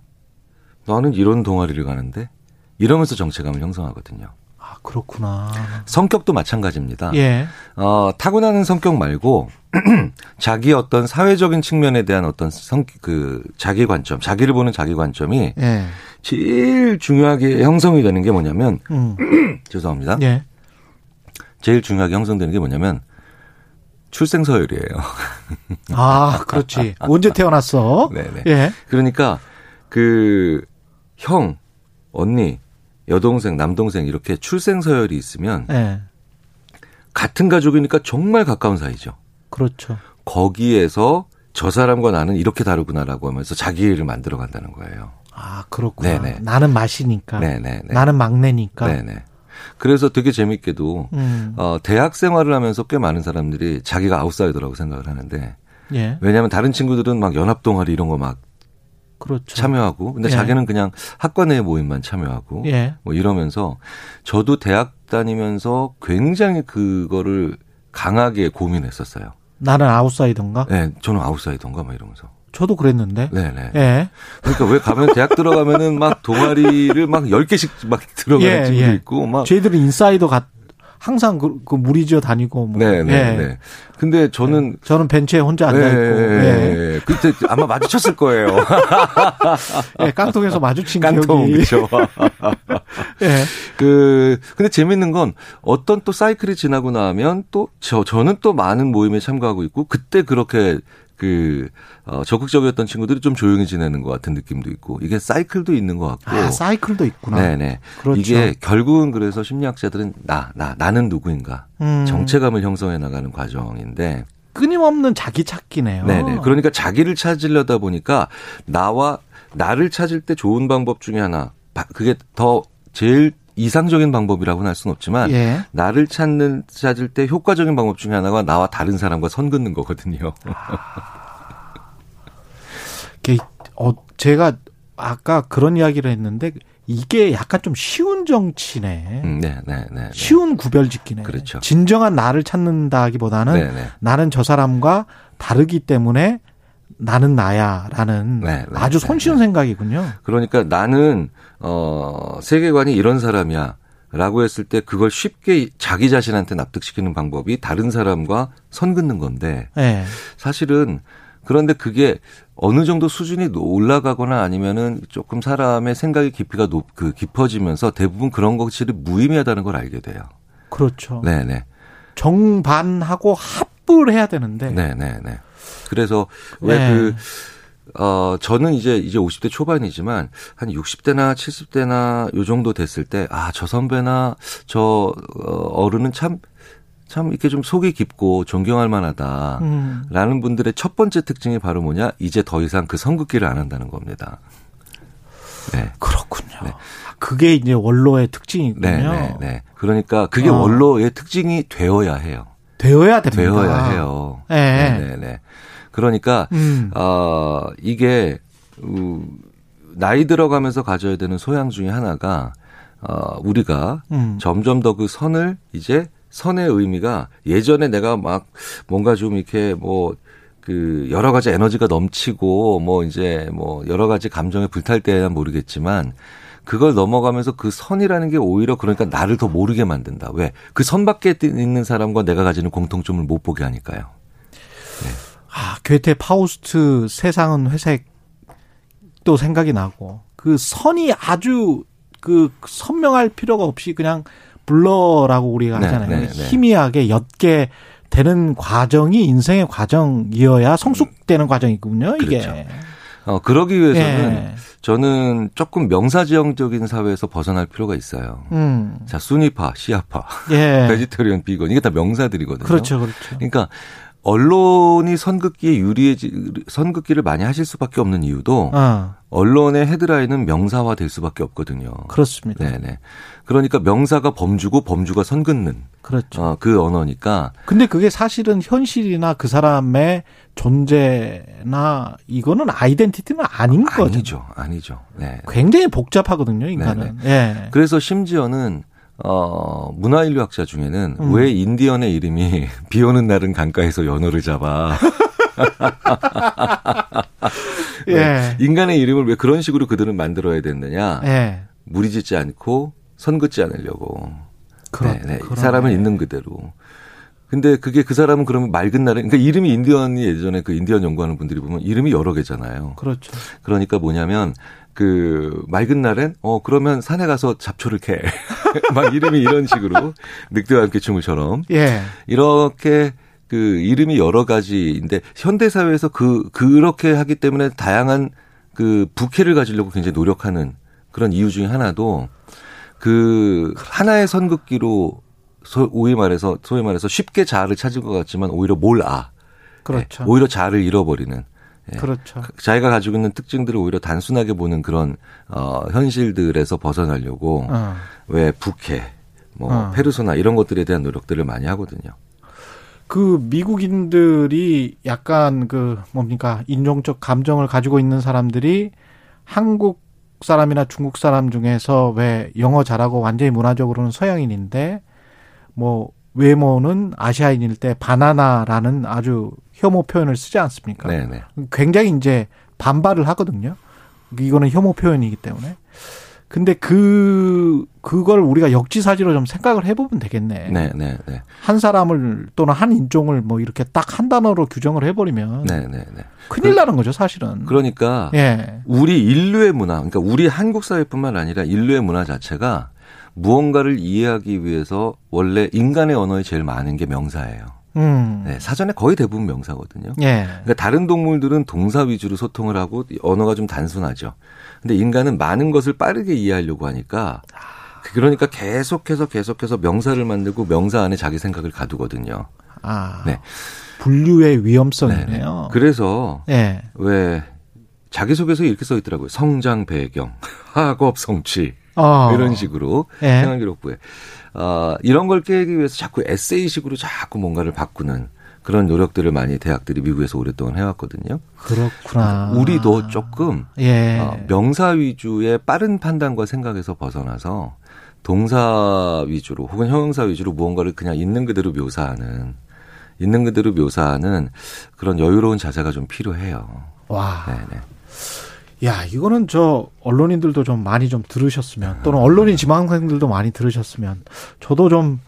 나는 이런 동아리를 가는데 이러면서 정체감을 형성하거든요. 아, 그렇구나. 성격도 마찬가지입니다. 예. 어, 타고나는 성격 말고 자기 어떤 사회적인 측면에 대한 어떤 성, 그 자기 관점, 자기를 보는 자기 관점이 예. 제일 중요하게 형성이 되는 게 뭐냐면 음. 죄송합니다. 예. 제일 중요하게 형성되는 게 뭐냐면 출생 서열이에요. 아, 그렇지. 언제 태어났어? 네네. 예. 그러니까 그 형, 언니, 여동생, 남동생 이렇게 출생 서열이 있으면 예. 같은 가족이니까 정말 가까운 사이죠. 그렇죠. 거기에서 저 사람과 나는 이렇게 다르구나라고 하면서 자기를 만들어 간다는 거예요. 아, 그렇구나. 네네. 나는 맛이니까. 네네네. 나는 막내니까. 네네. 그래서 되게 재밌게도 음. 어, 대학 생활을 하면서 꽤 많은 사람들이 자기가 아웃사이더라고 생각을 하는데 예. 왜냐하면 다른 친구들은 막 연합 동아리 이런 거막 그렇죠. 참여하고 근데 예. 자기는 그냥 학과 내 모임만 참여하고 예. 뭐 이러면서 저도 대학 다니면서 굉장히 그거를 강하게 고민했었어요. 나는 아웃사이더인가? 네, 저는 아웃사이더인가 막 이러면서. 저도 그랬는데. 네네. 예. 그러니까 왜 가면 대학 들어가면은 막 동아리를 막 10개씩 막 들어가는 예, 친구도 예. 있고 막. 저희들은 인사이더 가 항상 그, 그 무리지어 다니고 뭐. 네네. 예. 네. 근데 저는 저는 벤치에 혼자 앉아 있고. 예. 예. 그때 아마 마주쳤을 거예요. 예, 깡통에서 마주친 깡통, 기억이. 그죠. 예. 그, 근데 재밌는 건 어떤 또 사이클이 지나고 나면 또 저, 저는 또 많은 모임에 참가하고 있고 그때 그렇게 그, 어, 적극적이었던 친구들이 좀 조용히 지내는 것 같은 느낌도 있고 이게 사이클도 있는 것 같고. 아, 사이클도 있구나. 네네. 그렇죠. 이게 결국은 그래서 심리학자들은 나, 나, 나 는 누구인가. 음. 정체감을 형성해 나가는 과정인데. 끊임없는 자기 찾기네요. 네네. 그러니까 자기를 찾으려다 보니까 나와 나를 찾을 때 좋은 방법 중에 하나. 바- 그게 더 제일 이상적인 방법이라고는 할 수는 없지만 예. 나를 찾는 찾을 때 효과적인 방법 중에 하나가 나와 다른 사람과 선 긋는 거거든요. 이게 어 제가 아까 그런 이야기를 했는데 이게 약간 좀 쉬운 정치네. 음, 네, 네, 네. 네. 쉬운 구별짓기네. 그렇죠. 진정한 나를 찾는다기보다는 네, 네. 나는 저 사람과 다르기 때문에 나는 나야라는 네, 네, 아주 네, 손쉬운 생각이군요. 그러니까 나는 어 세계관이 이런 사람이야. 라고 했을 때 그걸 쉽게 자기 자신한테 납득시키는 방법이 다른 사람과 선 긋는 건데 예. 사실은 그런데 그게 어느 정도 수준이 올라가거나 아니면은 조금 사람의 생각의 깊이가 높, 그 깊어지면서 대부분 그런 것들이 무의미하다는 걸 알게 돼요. 그렇죠. 네네. 정반하고 합을 해야 되는데. 네네네. 그래서 왜 네. 그, 어, 저는 이제, 이제 50대 초반이지만, 한 60대나 70대나 요 정도 됐을 때, 아, 저 선배나 저, 어, 어른은 참, 참 이렇게 좀 속이 깊고 존경할 만하다. 음. 라는 분들의 첫 번째 특징이 바로 뭐냐? 이제 더 이상 그 선긋기를 안 한다는 겁니다. 네. 그렇군요. 그게 이제 원로의 특징이군요. 네, 네, 네. 그러니까 그게 어. 원로의 특징이 되어야 해요. 되어야 됩니다. 되어야 해요. 네. 네, 네. 그러니까 음. 어, 이게 우, 나이 들어가면서 가져야 되는 소양 중에 하나가 어, 우리가 음. 점점 더 그 선을 이제 선의 의미가 예전에 내가 막 뭔가 좀 이렇게 뭐 그 여러 가지 에너지가 넘치고 뭐 이제 뭐 여러 가지 감정에 불탈 때야 모르겠지만 그걸 넘어가면서 그 선이라는 게 오히려 그러니까 나를 더 모르게 만든다. 왜? 그 선 밖에 있는 사람과 내가 가지는 공통점을 못 보게 하니까요. 아, 괴테 파우스트 세상은 회색 또 생각이 나고 그 선이 아주 그 선명할 필요가 없이 그냥 블러라고 우리가 네, 하잖아요. 네, 네. 희미하게 옅게 되는 과정이 인생의 과정이어야 성숙되는 과정이군요. 이게. 그렇죠. 어, 그러기 위해서는 예. 저는 조금 명사지형적인 사회에서 벗어날 필요가 있어요. 음. 자, 순위파, 시아파, 예. 베지테리언, 비건 이게 다 명사들이거든요. 그렇죠, 그렇죠. 그러니까 언론이 선긋기에 유리해지 선긋기를 많이 하실 수밖에 없는 이유도 어, 언론의 헤드라인은 명사화 될 수밖에 없거든요. 그렇습니다. 네네. 그러니까 명사가 범주고 범주가 선긋는 그렇죠. 어, 그 언어니까 근데 그게 사실은 현실이나 그 사람의 존재나 이거는 아이덴티티는 아닌 거죠. 아니죠, 아니죠. 네. 굉장히 복잡하거든요, 인간은. 예. 그래서 심지어는 어, 문화인류학자 중에는 음. 왜 인디언의 이름이 비 오는 날은 강가에서 연어를 잡아. 예. 인간의 이름을 왜 그런 식으로 그들은 만들어야 됐느냐. 예. 무리짓지 않고 선 긋지 않으려고. 그렇, 네, 네. 사람은 있는 그대로. 근데 그게 그 사람은 그러면 맑은 날에, 그러니까 이름이 인디언이 예전에 그 인디언 연구하는 분들이 보면 이름이 여러 개잖아요. 그렇죠. 그러니까 뭐냐면 그 맑은 날엔 어 그러면 산에 가서 잡초를 캐. 막 이름이 이런 식으로 늑대와 함께 춤을처럼 예. 이렇게 그 이름이 여러 가지인데 현대 사회에서 그 그렇게 하기 때문에 다양한 그 부캐를 가지려고 굉장히 노력하는 그런 이유 중에 하나도 그 하나의 선긋기로 소, 오히 말해서 소위 말해서 쉽게 자아를 찾을 것 같지만 오히려 뭘 아. 그렇죠. 네, 오히려 자아를 잃어버리는. 예. 그렇죠. 자기가 가지고 있는 특징들을 오히려 단순하게 보는 그런 어 현실들에서 벗어나려고 어. 왜 부캐, 뭐 어. 페르소나 이런 것들에 대한 노력들을 많이 하거든요. 그 미국인들이 약간 그 뭡니까 인종적 감정을 가지고 있는 사람들이 한국 사람이나 중국 사람 중에서 왜 영어 잘하고 완전히 문화적으로는 서양인인데 뭐 외모는 아시아인일 때 바나나라는 아주 혐오 표현을 쓰지 않습니까? 네, 네. 굉장히 이제 반발을 하거든요. 이거는 혐오 표현이기 때문에. 근데 그 그걸 우리가 역지사지로 좀 생각을 해보면 되겠네. 네, 네, 네. 한 사람을 또는 한 인종을 뭐 이렇게 딱 한 단어로 규정을 해버리면 네, 네, 네. 큰일 나는 거죠, 사실은. 그러니까 예. 우리 인류의 문화, 그러니까 우리 한국 사회뿐만 아니라 인류의 문화 자체가 무언가를 이해하기 위해서 원래 인간의 언어에 제일 많은 게 명사예요. 음. 네, 사전에 거의 대부분 명사거든요. 예. 그러니까 다른 동물들은 동사 위주로 소통을 하고 언어가 좀 단순하죠. 근데 인간은 많은 것을 빠르게 이해하려고 하니까 그러니까 계속해서 계속해서 명사를 만들고 명사 안에 자기 생각을 가두거든요. 아. 네. 분류의 위험성이네요. 그래서 예. 왜 자기소개서에 이렇게 써 있더라고요. 성장 배경, 학업 성취 어. 이런 식으로 예. 생활기록부에 아, 이런 걸 깨기 위해서 자꾸 에세이식으로 자꾸 뭔가를 바꾸는 그런 노력들을 많이 대학들이 미국에서 오랫동안 해왔거든요. 그렇구나. 우리도 조금 예. 어, 명사 위주의 빠른 판단과 생각에서 벗어나서 동사 위주로 혹은 형용사 위주로 무언가를 그냥 있는 그대로 묘사하는 있는 그대로 묘사하는 그런 여유로운 자세가 좀 필요해요. 와. 네네. 야, 이거는 저 언론인들도 좀 많이 좀 들으셨으면 또는 언론인 지망생들도 많이 들으셨으면 저도 좀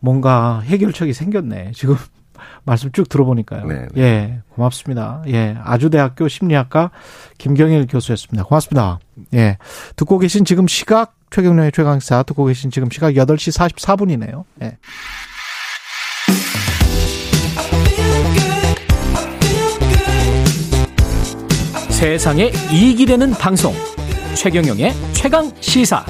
뭔가 해결책이 생겼네. 지금 말씀 쭉 들어보니까요. 네, 예, 고맙습니다. 예, 아주대학교 심리학과 김경일 교수였습니다. 고맙습니다. 예, 듣고 계신 지금 시각 최경련의 최강사 듣고 계신 지금 시각 8시 44분이네요. 예. 세상에 이익이 되는 방송. 최경영의 최강 시사.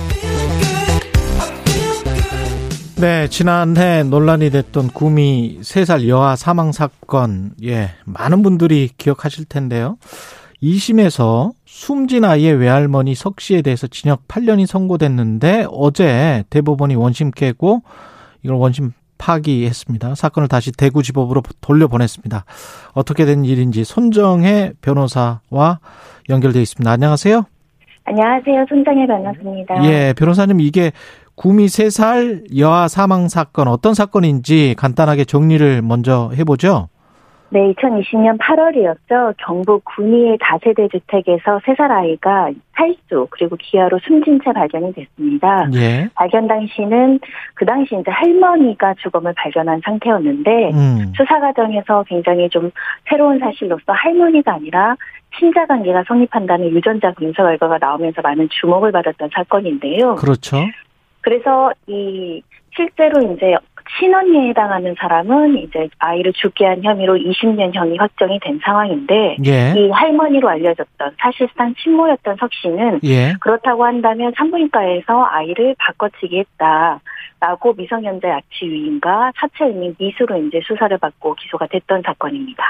네, 지난해 논란이 됐던 구미 3살 여아 사망 사건, 예, 많은 분들이 기억하실 텐데요. 2심에서 숨진 아이의 외할머니 석 씨에 대해서 징역 8년이 선고됐는데 어제 대법원이 원심 깨고 이걸 원심 파기했습니다. 사건을 다시 대구지법으로 돌려보냈습니다. 어떻게 된 일인지 손정혜 변호사와 연결돼 있습니다. 안녕하세요. 안녕하세요. 손정혜 변호사입니다. 예, 변호사님 이게 구미 3살 여아 사망 사건 어떤 사건인지 간단하게 정리를 먼저 해보죠. 네, 2020년 8월이었죠. 경북 구미의 다세대 주택에서 3살 아이가 탈수 그리고 기아로 숨진 채 발견이 됐습니다. 예. 발견 당시는 그 당시 이제 할머니가 주검을 발견한 상태였는데 음. 수사 과정에서 굉장히 좀 새로운 사실로서 할머니가 아니라 친자 관계가 성립한다는 유전자 검사 결과가 나오면서 많은 주목을 받았던 사건인데요. 그렇죠. 그래서 이 실제로 이제 친언니에 해당하는 사람은 이제 아이를 죽게 한 혐의로 20년형이 확정이 된 상황인데 예. 이 할머니로 알려졌던 사실상 친모였던 석 씨는 예. 그렇다고 한다면 산부인과에서 아이를 바꿔치기 했다. 라고 미성년자 약취 유인과 사체 유인 미수로 이제 수사를 받고 기소가 됐던 사건입니다.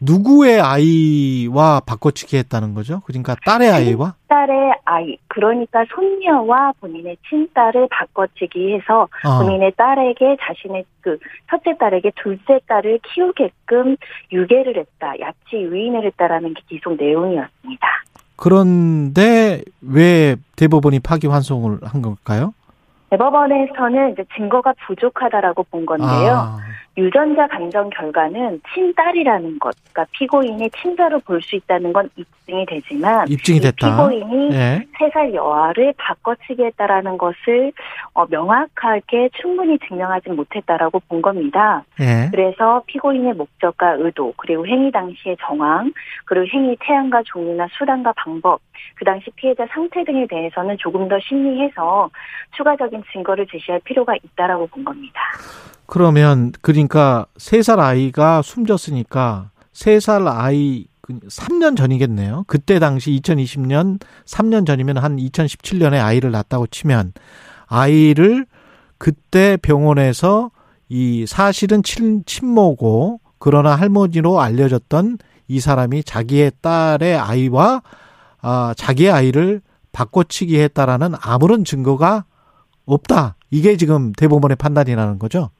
누구의 아이와 바꿔치기 했다는 거죠? 그러니까 딸의 아이와? 딸의 아이, 그러니까 손녀와 본인의 친딸을 바꿔치기 해서 어. 본인의 딸에게 자신의 그 첫째 딸에게 둘째 딸을 키우게끔 유괴를 했다, 약취 유인을 했다라는 게 기소 내용이었습니다. 그런데 왜 대법원이 파기환송을 한 걸까요? 대법원에서는 이제 증거가 부족하다라고 본 건데요. 아, 유전자 감정 결과는 친딸이라는 것, 그러니까 피고인의 친자로 볼 수 있다는 건 입증이 되지만 입증이 이 됐다. 피고인이 예. 세살 여아를 바꿔치기 했다라는 것을 어, 명확하게 충분히 증명하지 못했다라고 본 겁니다. 예. 그래서 피고인의 목적과 의도, 그리고 행위 당시의 정황, 그리고 행위 태양과 종류나 수단과 방법, 그 당시 피해자 상태 등에 대해서는 조금 더 심리해서 추가적인 증거를 제시할 필요가 있다라고 본 겁니다. 그러면 그러니까 세 살 아이가 숨졌으니까 세 살 아이 3년 전이겠네요. 그때 당시 2020년 3년 전이면 한 2017년에 아이를 낳았다고 치면 아이를 그때 병원에서 이 사실은 친, 친모고 그러나 할머니로 알려졌던 이 사람이 자기의 딸의 아이와 아, 자기의 아이를 바꿔치기 했다라는 아무런 증거가 없다. 이게 지금 대법원의 판단이라는 거죠.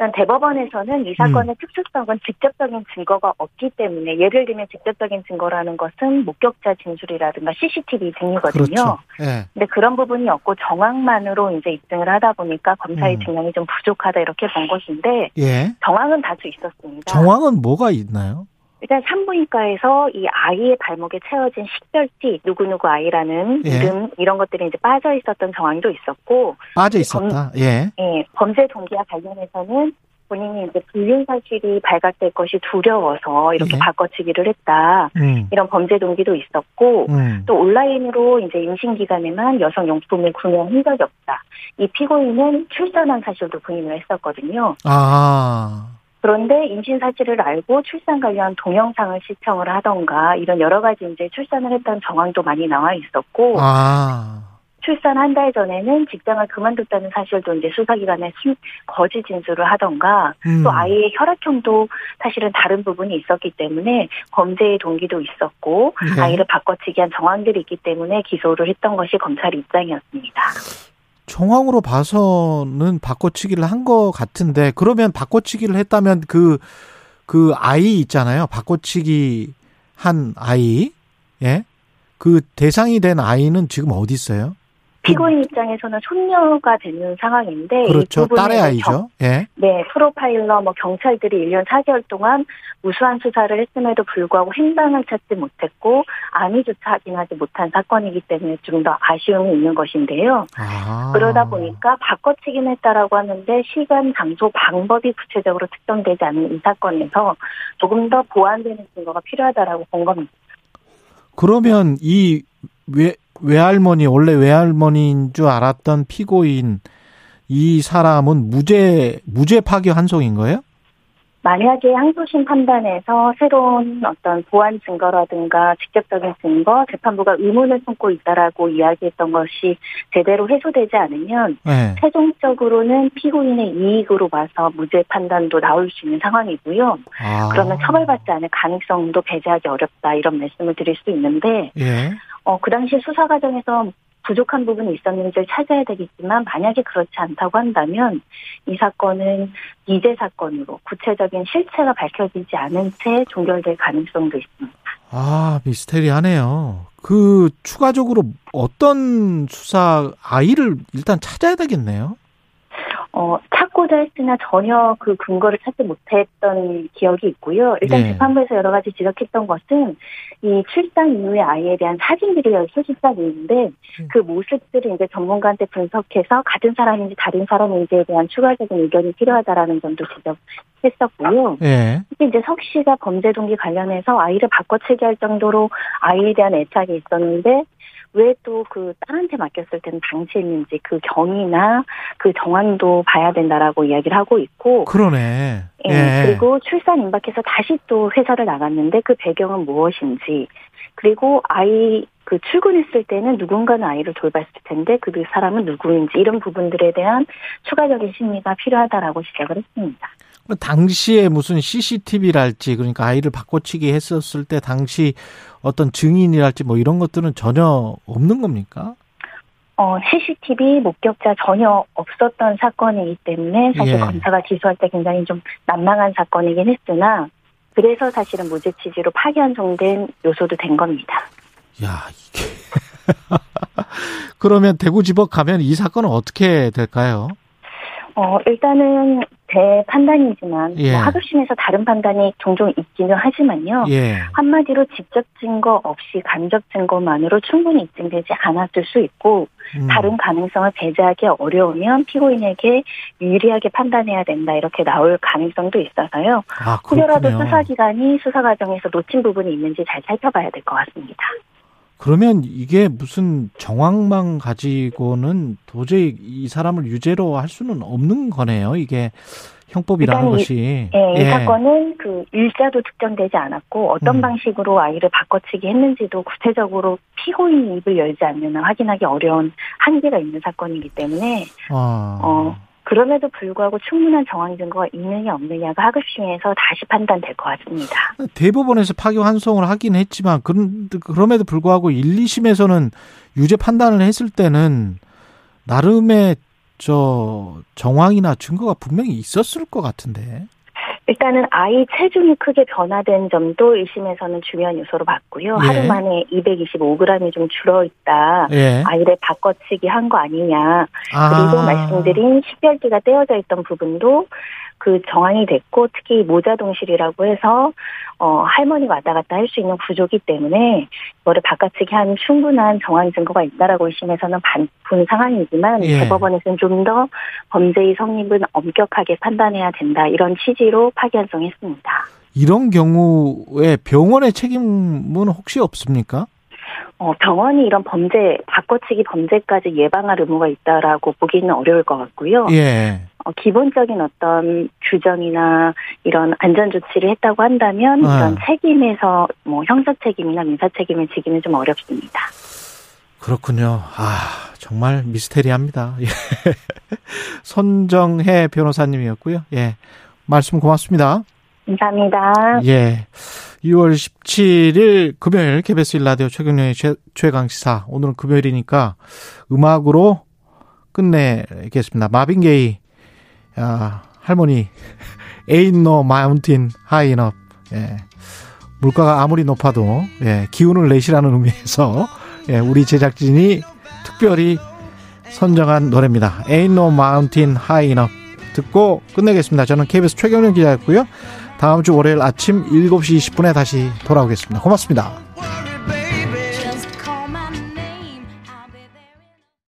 일단 대법원에서는 이 사건의 특수성은 직접적인 증거가 없기 때문에 예를 들면 직접적인 증거라는 것은 목격자 진술이라든가 CCTV 등이거든요. 그렇죠. 예. 근데 그런 부분이 없고 정황만으로 이제 입증을 하다 보니까 검사의 음. 증명이 좀 부족하다 이렇게 본 것인데 예. 정황은 다수 있었습니다. 정황은 뭐가 있나요? 일단 산부인과에서 이 아이의 발목에 채워진 식별티 누구누구 아이라는 예. 이름 이런 것들이 이제 빠져 있었던 정황도 있었고 빠져 있었다. 예. 예, 범죄 동기와 관련해서는 본인이 이제 불륜 사실이 발각될 것이 두려워서 이렇게 예. 바꿔치기를 했다. 음. 이런 범죄 동기도 있었고 음. 또 온라인으로 이제 임신 기간에만 여성 용품을 구매한 적이 없다. 이 피고인은 출산한 사실도 부인을 했었거든요. 아. 그런데 임신 사실을 알고 출산 관련 동영상을 시청을 하던가 이런 여러 가지 이제 출산을 했다는 정황도 많이 나와 있었고 아. 출산 한 달 전에는 직장을 그만뒀다는 사실도 이제 수사기관에 심- 거짓 진술을 하던가 음. 또 아이의 혈액형도 사실은 다른 부분이 있었기 때문에 범죄의 동기도 있었고 예. 아이를 바꿔치기 한 정황들이 있기 때문에 기소를 했던 것이 검찰 입장이었습니다. 정황으로 봐서는 바꿔치기를 한 것 같은데 그러면 바꿔치기를 했다면 그그 아이 있잖아요. 바꿔치기 한 아이. 예? 그 대상이 된 아이는 지금 어디 있어요? 피고인 입장에서는 손녀가 되는 상황인데 이 그렇죠. 딸의 아이죠. 예. 네, 프로파일러 뭐 경찰들이 1년 4개월 동안 무수한 수사를 했음에도 불구하고 행방을 찾지 못했고 안위조차 확인하지 못한 사건이기 때문에 좀 더 아쉬움이 있는 것인데요. 아. 그러다 보니까 바꿔치기는 했다라고 하는데 시간, 장소, 방법이 구체적으로 특정되지 않은 이 사건에서 조금 더 보완되는 증거가 필요하다라고 본 겁니다. 그러면 이 외, 외할머니, 원래 외할머니인 줄 알았던 피고인, 이 사람은 무죄, 무죄 파기 환송인 거예요? 만약에 항소심 판단에서 새로운 어떤 보완 증거라든가 직접적인 증거, 재판부가 의문을 품고 있다라고 이야기했던 것이 제대로 해소되지 않으면 네. 최종적으로는 피고인의 이익으로 봐서 무죄 판단도 나올 수 있는 상황이고요. 아. 그러면 처벌받지 않을 가능성도 배제하기 어렵다 이런 말씀을 드릴 수 있는데 예. 어, 그 당시 수사 과정에서 부족한 부분이 있었는지를 찾아야 되겠지만 만약에 그렇지 않다고 한다면 이 사건은 미제 사건으로 구체적인 실체가 밝혀지지 않은 채 종결될 가능성도 있습니다. 아, 미스테리하네요. 그, 추가적으로 어떤 수사, 아이를 일단 찾아야 되겠네요. 어, 찾고자 했으나 전혀 그 근거를 찾지 못했던 기억이 있고요. 일단 네. 재판부에서 여러 가지 지적했던 것은 이 출산 이후의 아이에 대한 사진들이 수십장 있는데 그 모습들을 이제 전문가한테 분석해서 같은 사람인지 다른 사람인지에 대한 추가적인 의견이 필요하다라는 점도 지적했었고요. 예. 특히 이제 석 씨가 범죄 동기 관련해서 아이를 바꿔치기 할 정도로 아이에 대한 애착이 있었는데 왜 또 그 딸한테 맡겼을 때는 방치했는지 그 경위나 그 정황도 봐야 된다라고 이야기를 하고 있고 그러네. 예, 예. 그리고 출산 임박해서 다시 또 회사를 나갔는데 그 배경은 무엇인지 그리고 아이 그 출근했을 때는 누군가는 아이를 돌봤을 텐데 그 사람은 누구인지 이런 부분들에 대한 추가적인 심리가 필요하다라고 지적을 했습니다. 당시에 무슨 CCTV랄지 그러니까 아이를 바꿔치기 했었을 때 당시 어떤 증인이랄지 뭐 이런 것들은 전혀 없는 겁니까? 어, CCTV 목격자 전혀 없었던 사건이기 때문에 사실 예. 검사가 기소할 때 굉장히 좀 난망한 사건이긴 했으나 그래서 사실은 무죄 취지로 파기환송된 요소도 된 겁니다. 야, 이게. 그러면 대구지법 가면 이 사건은 어떻게 될까요? 어, 일단은 제 판단이지만 예. 뭐 하급심에서 다른 판단이 종종 있기는 하지만요. 예. 한마디로 직접 증거 없이 간접 증거만으로 충분히 입증되지 않았을 수 있고 음. 다른 가능성을 배제하기 어려우면 피고인에게 유리하게 판단해야 된다 이렇게 나올 가능성도 있어서요. 아, 혹여라도. 수사기관이 수사 과정에서 놓친 부분이 있는지 잘 살펴봐야 될 것 같습니다. 그러면 이게 무슨 정황만 가지고는 도저히 이 사람을 유죄로 할 수는 없는 거네요. 이게 형법이라는 이- 것이. 예, 이 사건은 그 일자도 특정되지 않았고 어떤 음. 방식으로 아이를 바꿔치기 했는지도 구체적으로 피고인이 입을 열지 않는 한 확인하기 어려운 한계가 있는 사건이기 때문에 아. 어, 그럼에도 불구하고 충분한 정황 증거가 있느냐 없느냐가 하급심에서 다시 판단될 것 같습니다. 대법원에서 파기 환송을 하긴 했지만 그럼에도 불구하고 1, 2심에서는 유죄 판단을 했을 때는 나름의 저 정황이나 증거가 분명히 있었을 것 같은데. 일단은 아이 체중이 크게 변화된 점도 1심에서는 중요한 요소로 봤고요. 예. 하루 만에 225g이 좀 줄어있다. 예. 아이를 바꿔치기 한 거 아니냐. 아. 그리고 말씀드린 식별기가 떼어져 있던 부분도 그 정황이 됐고 특히 모자 동실이라고 해서 어 할머니 왔다 갔다 할 수 있는 구조기 때문에 이거를 바꿔치기 한 충분한 정황 증거가 있다라고 1심에서는 본 상황이지만 예. 대법원에서는 좀 더 범죄의 성립은 엄격하게 판단해야 된다 이런 취지로 파기환송했습니다. 이런 경우에 병원의 책임은 혹시 없습니까? 어, 병원이 이런 범죄 바꿔치기 범죄까지 예방할 의무가 있다라고 보기는 어려울 것 같고요. 예. 어, 기본적인 어떤 규정이나 이런 안전 조치를 했다고 한다면 아. 이런 책임에서 뭐 형사 책임이나 민사 책임을 지기는 좀 어렵습니다. 그렇군요. 아, 정말 미스테리합니다. 예. 손정혜 변호사님이었고요. 예. 말씀 고맙습니다. 감사합니다. 예. 6월 17일 금요일 KBS 1라디오 최경영의 최, 최강시사. 오늘은 금요일이니까 음악으로 끝내겠습니다. 마빈 게이, 아, 할머니, mountain high enough. 예. 물가가 아무리 높아도, 예, 기운을 내시라는 의미에서, 예, 우리 제작진이 특별히 선정한 노래입니다. Ain't no mountain high enough. 듣고 끝내겠습니다. 저는 KBS 최경영 기자였고요. 다음 주 월요일 아침 7시 20분에 다시 돌아오겠습니다. 고맙습니다.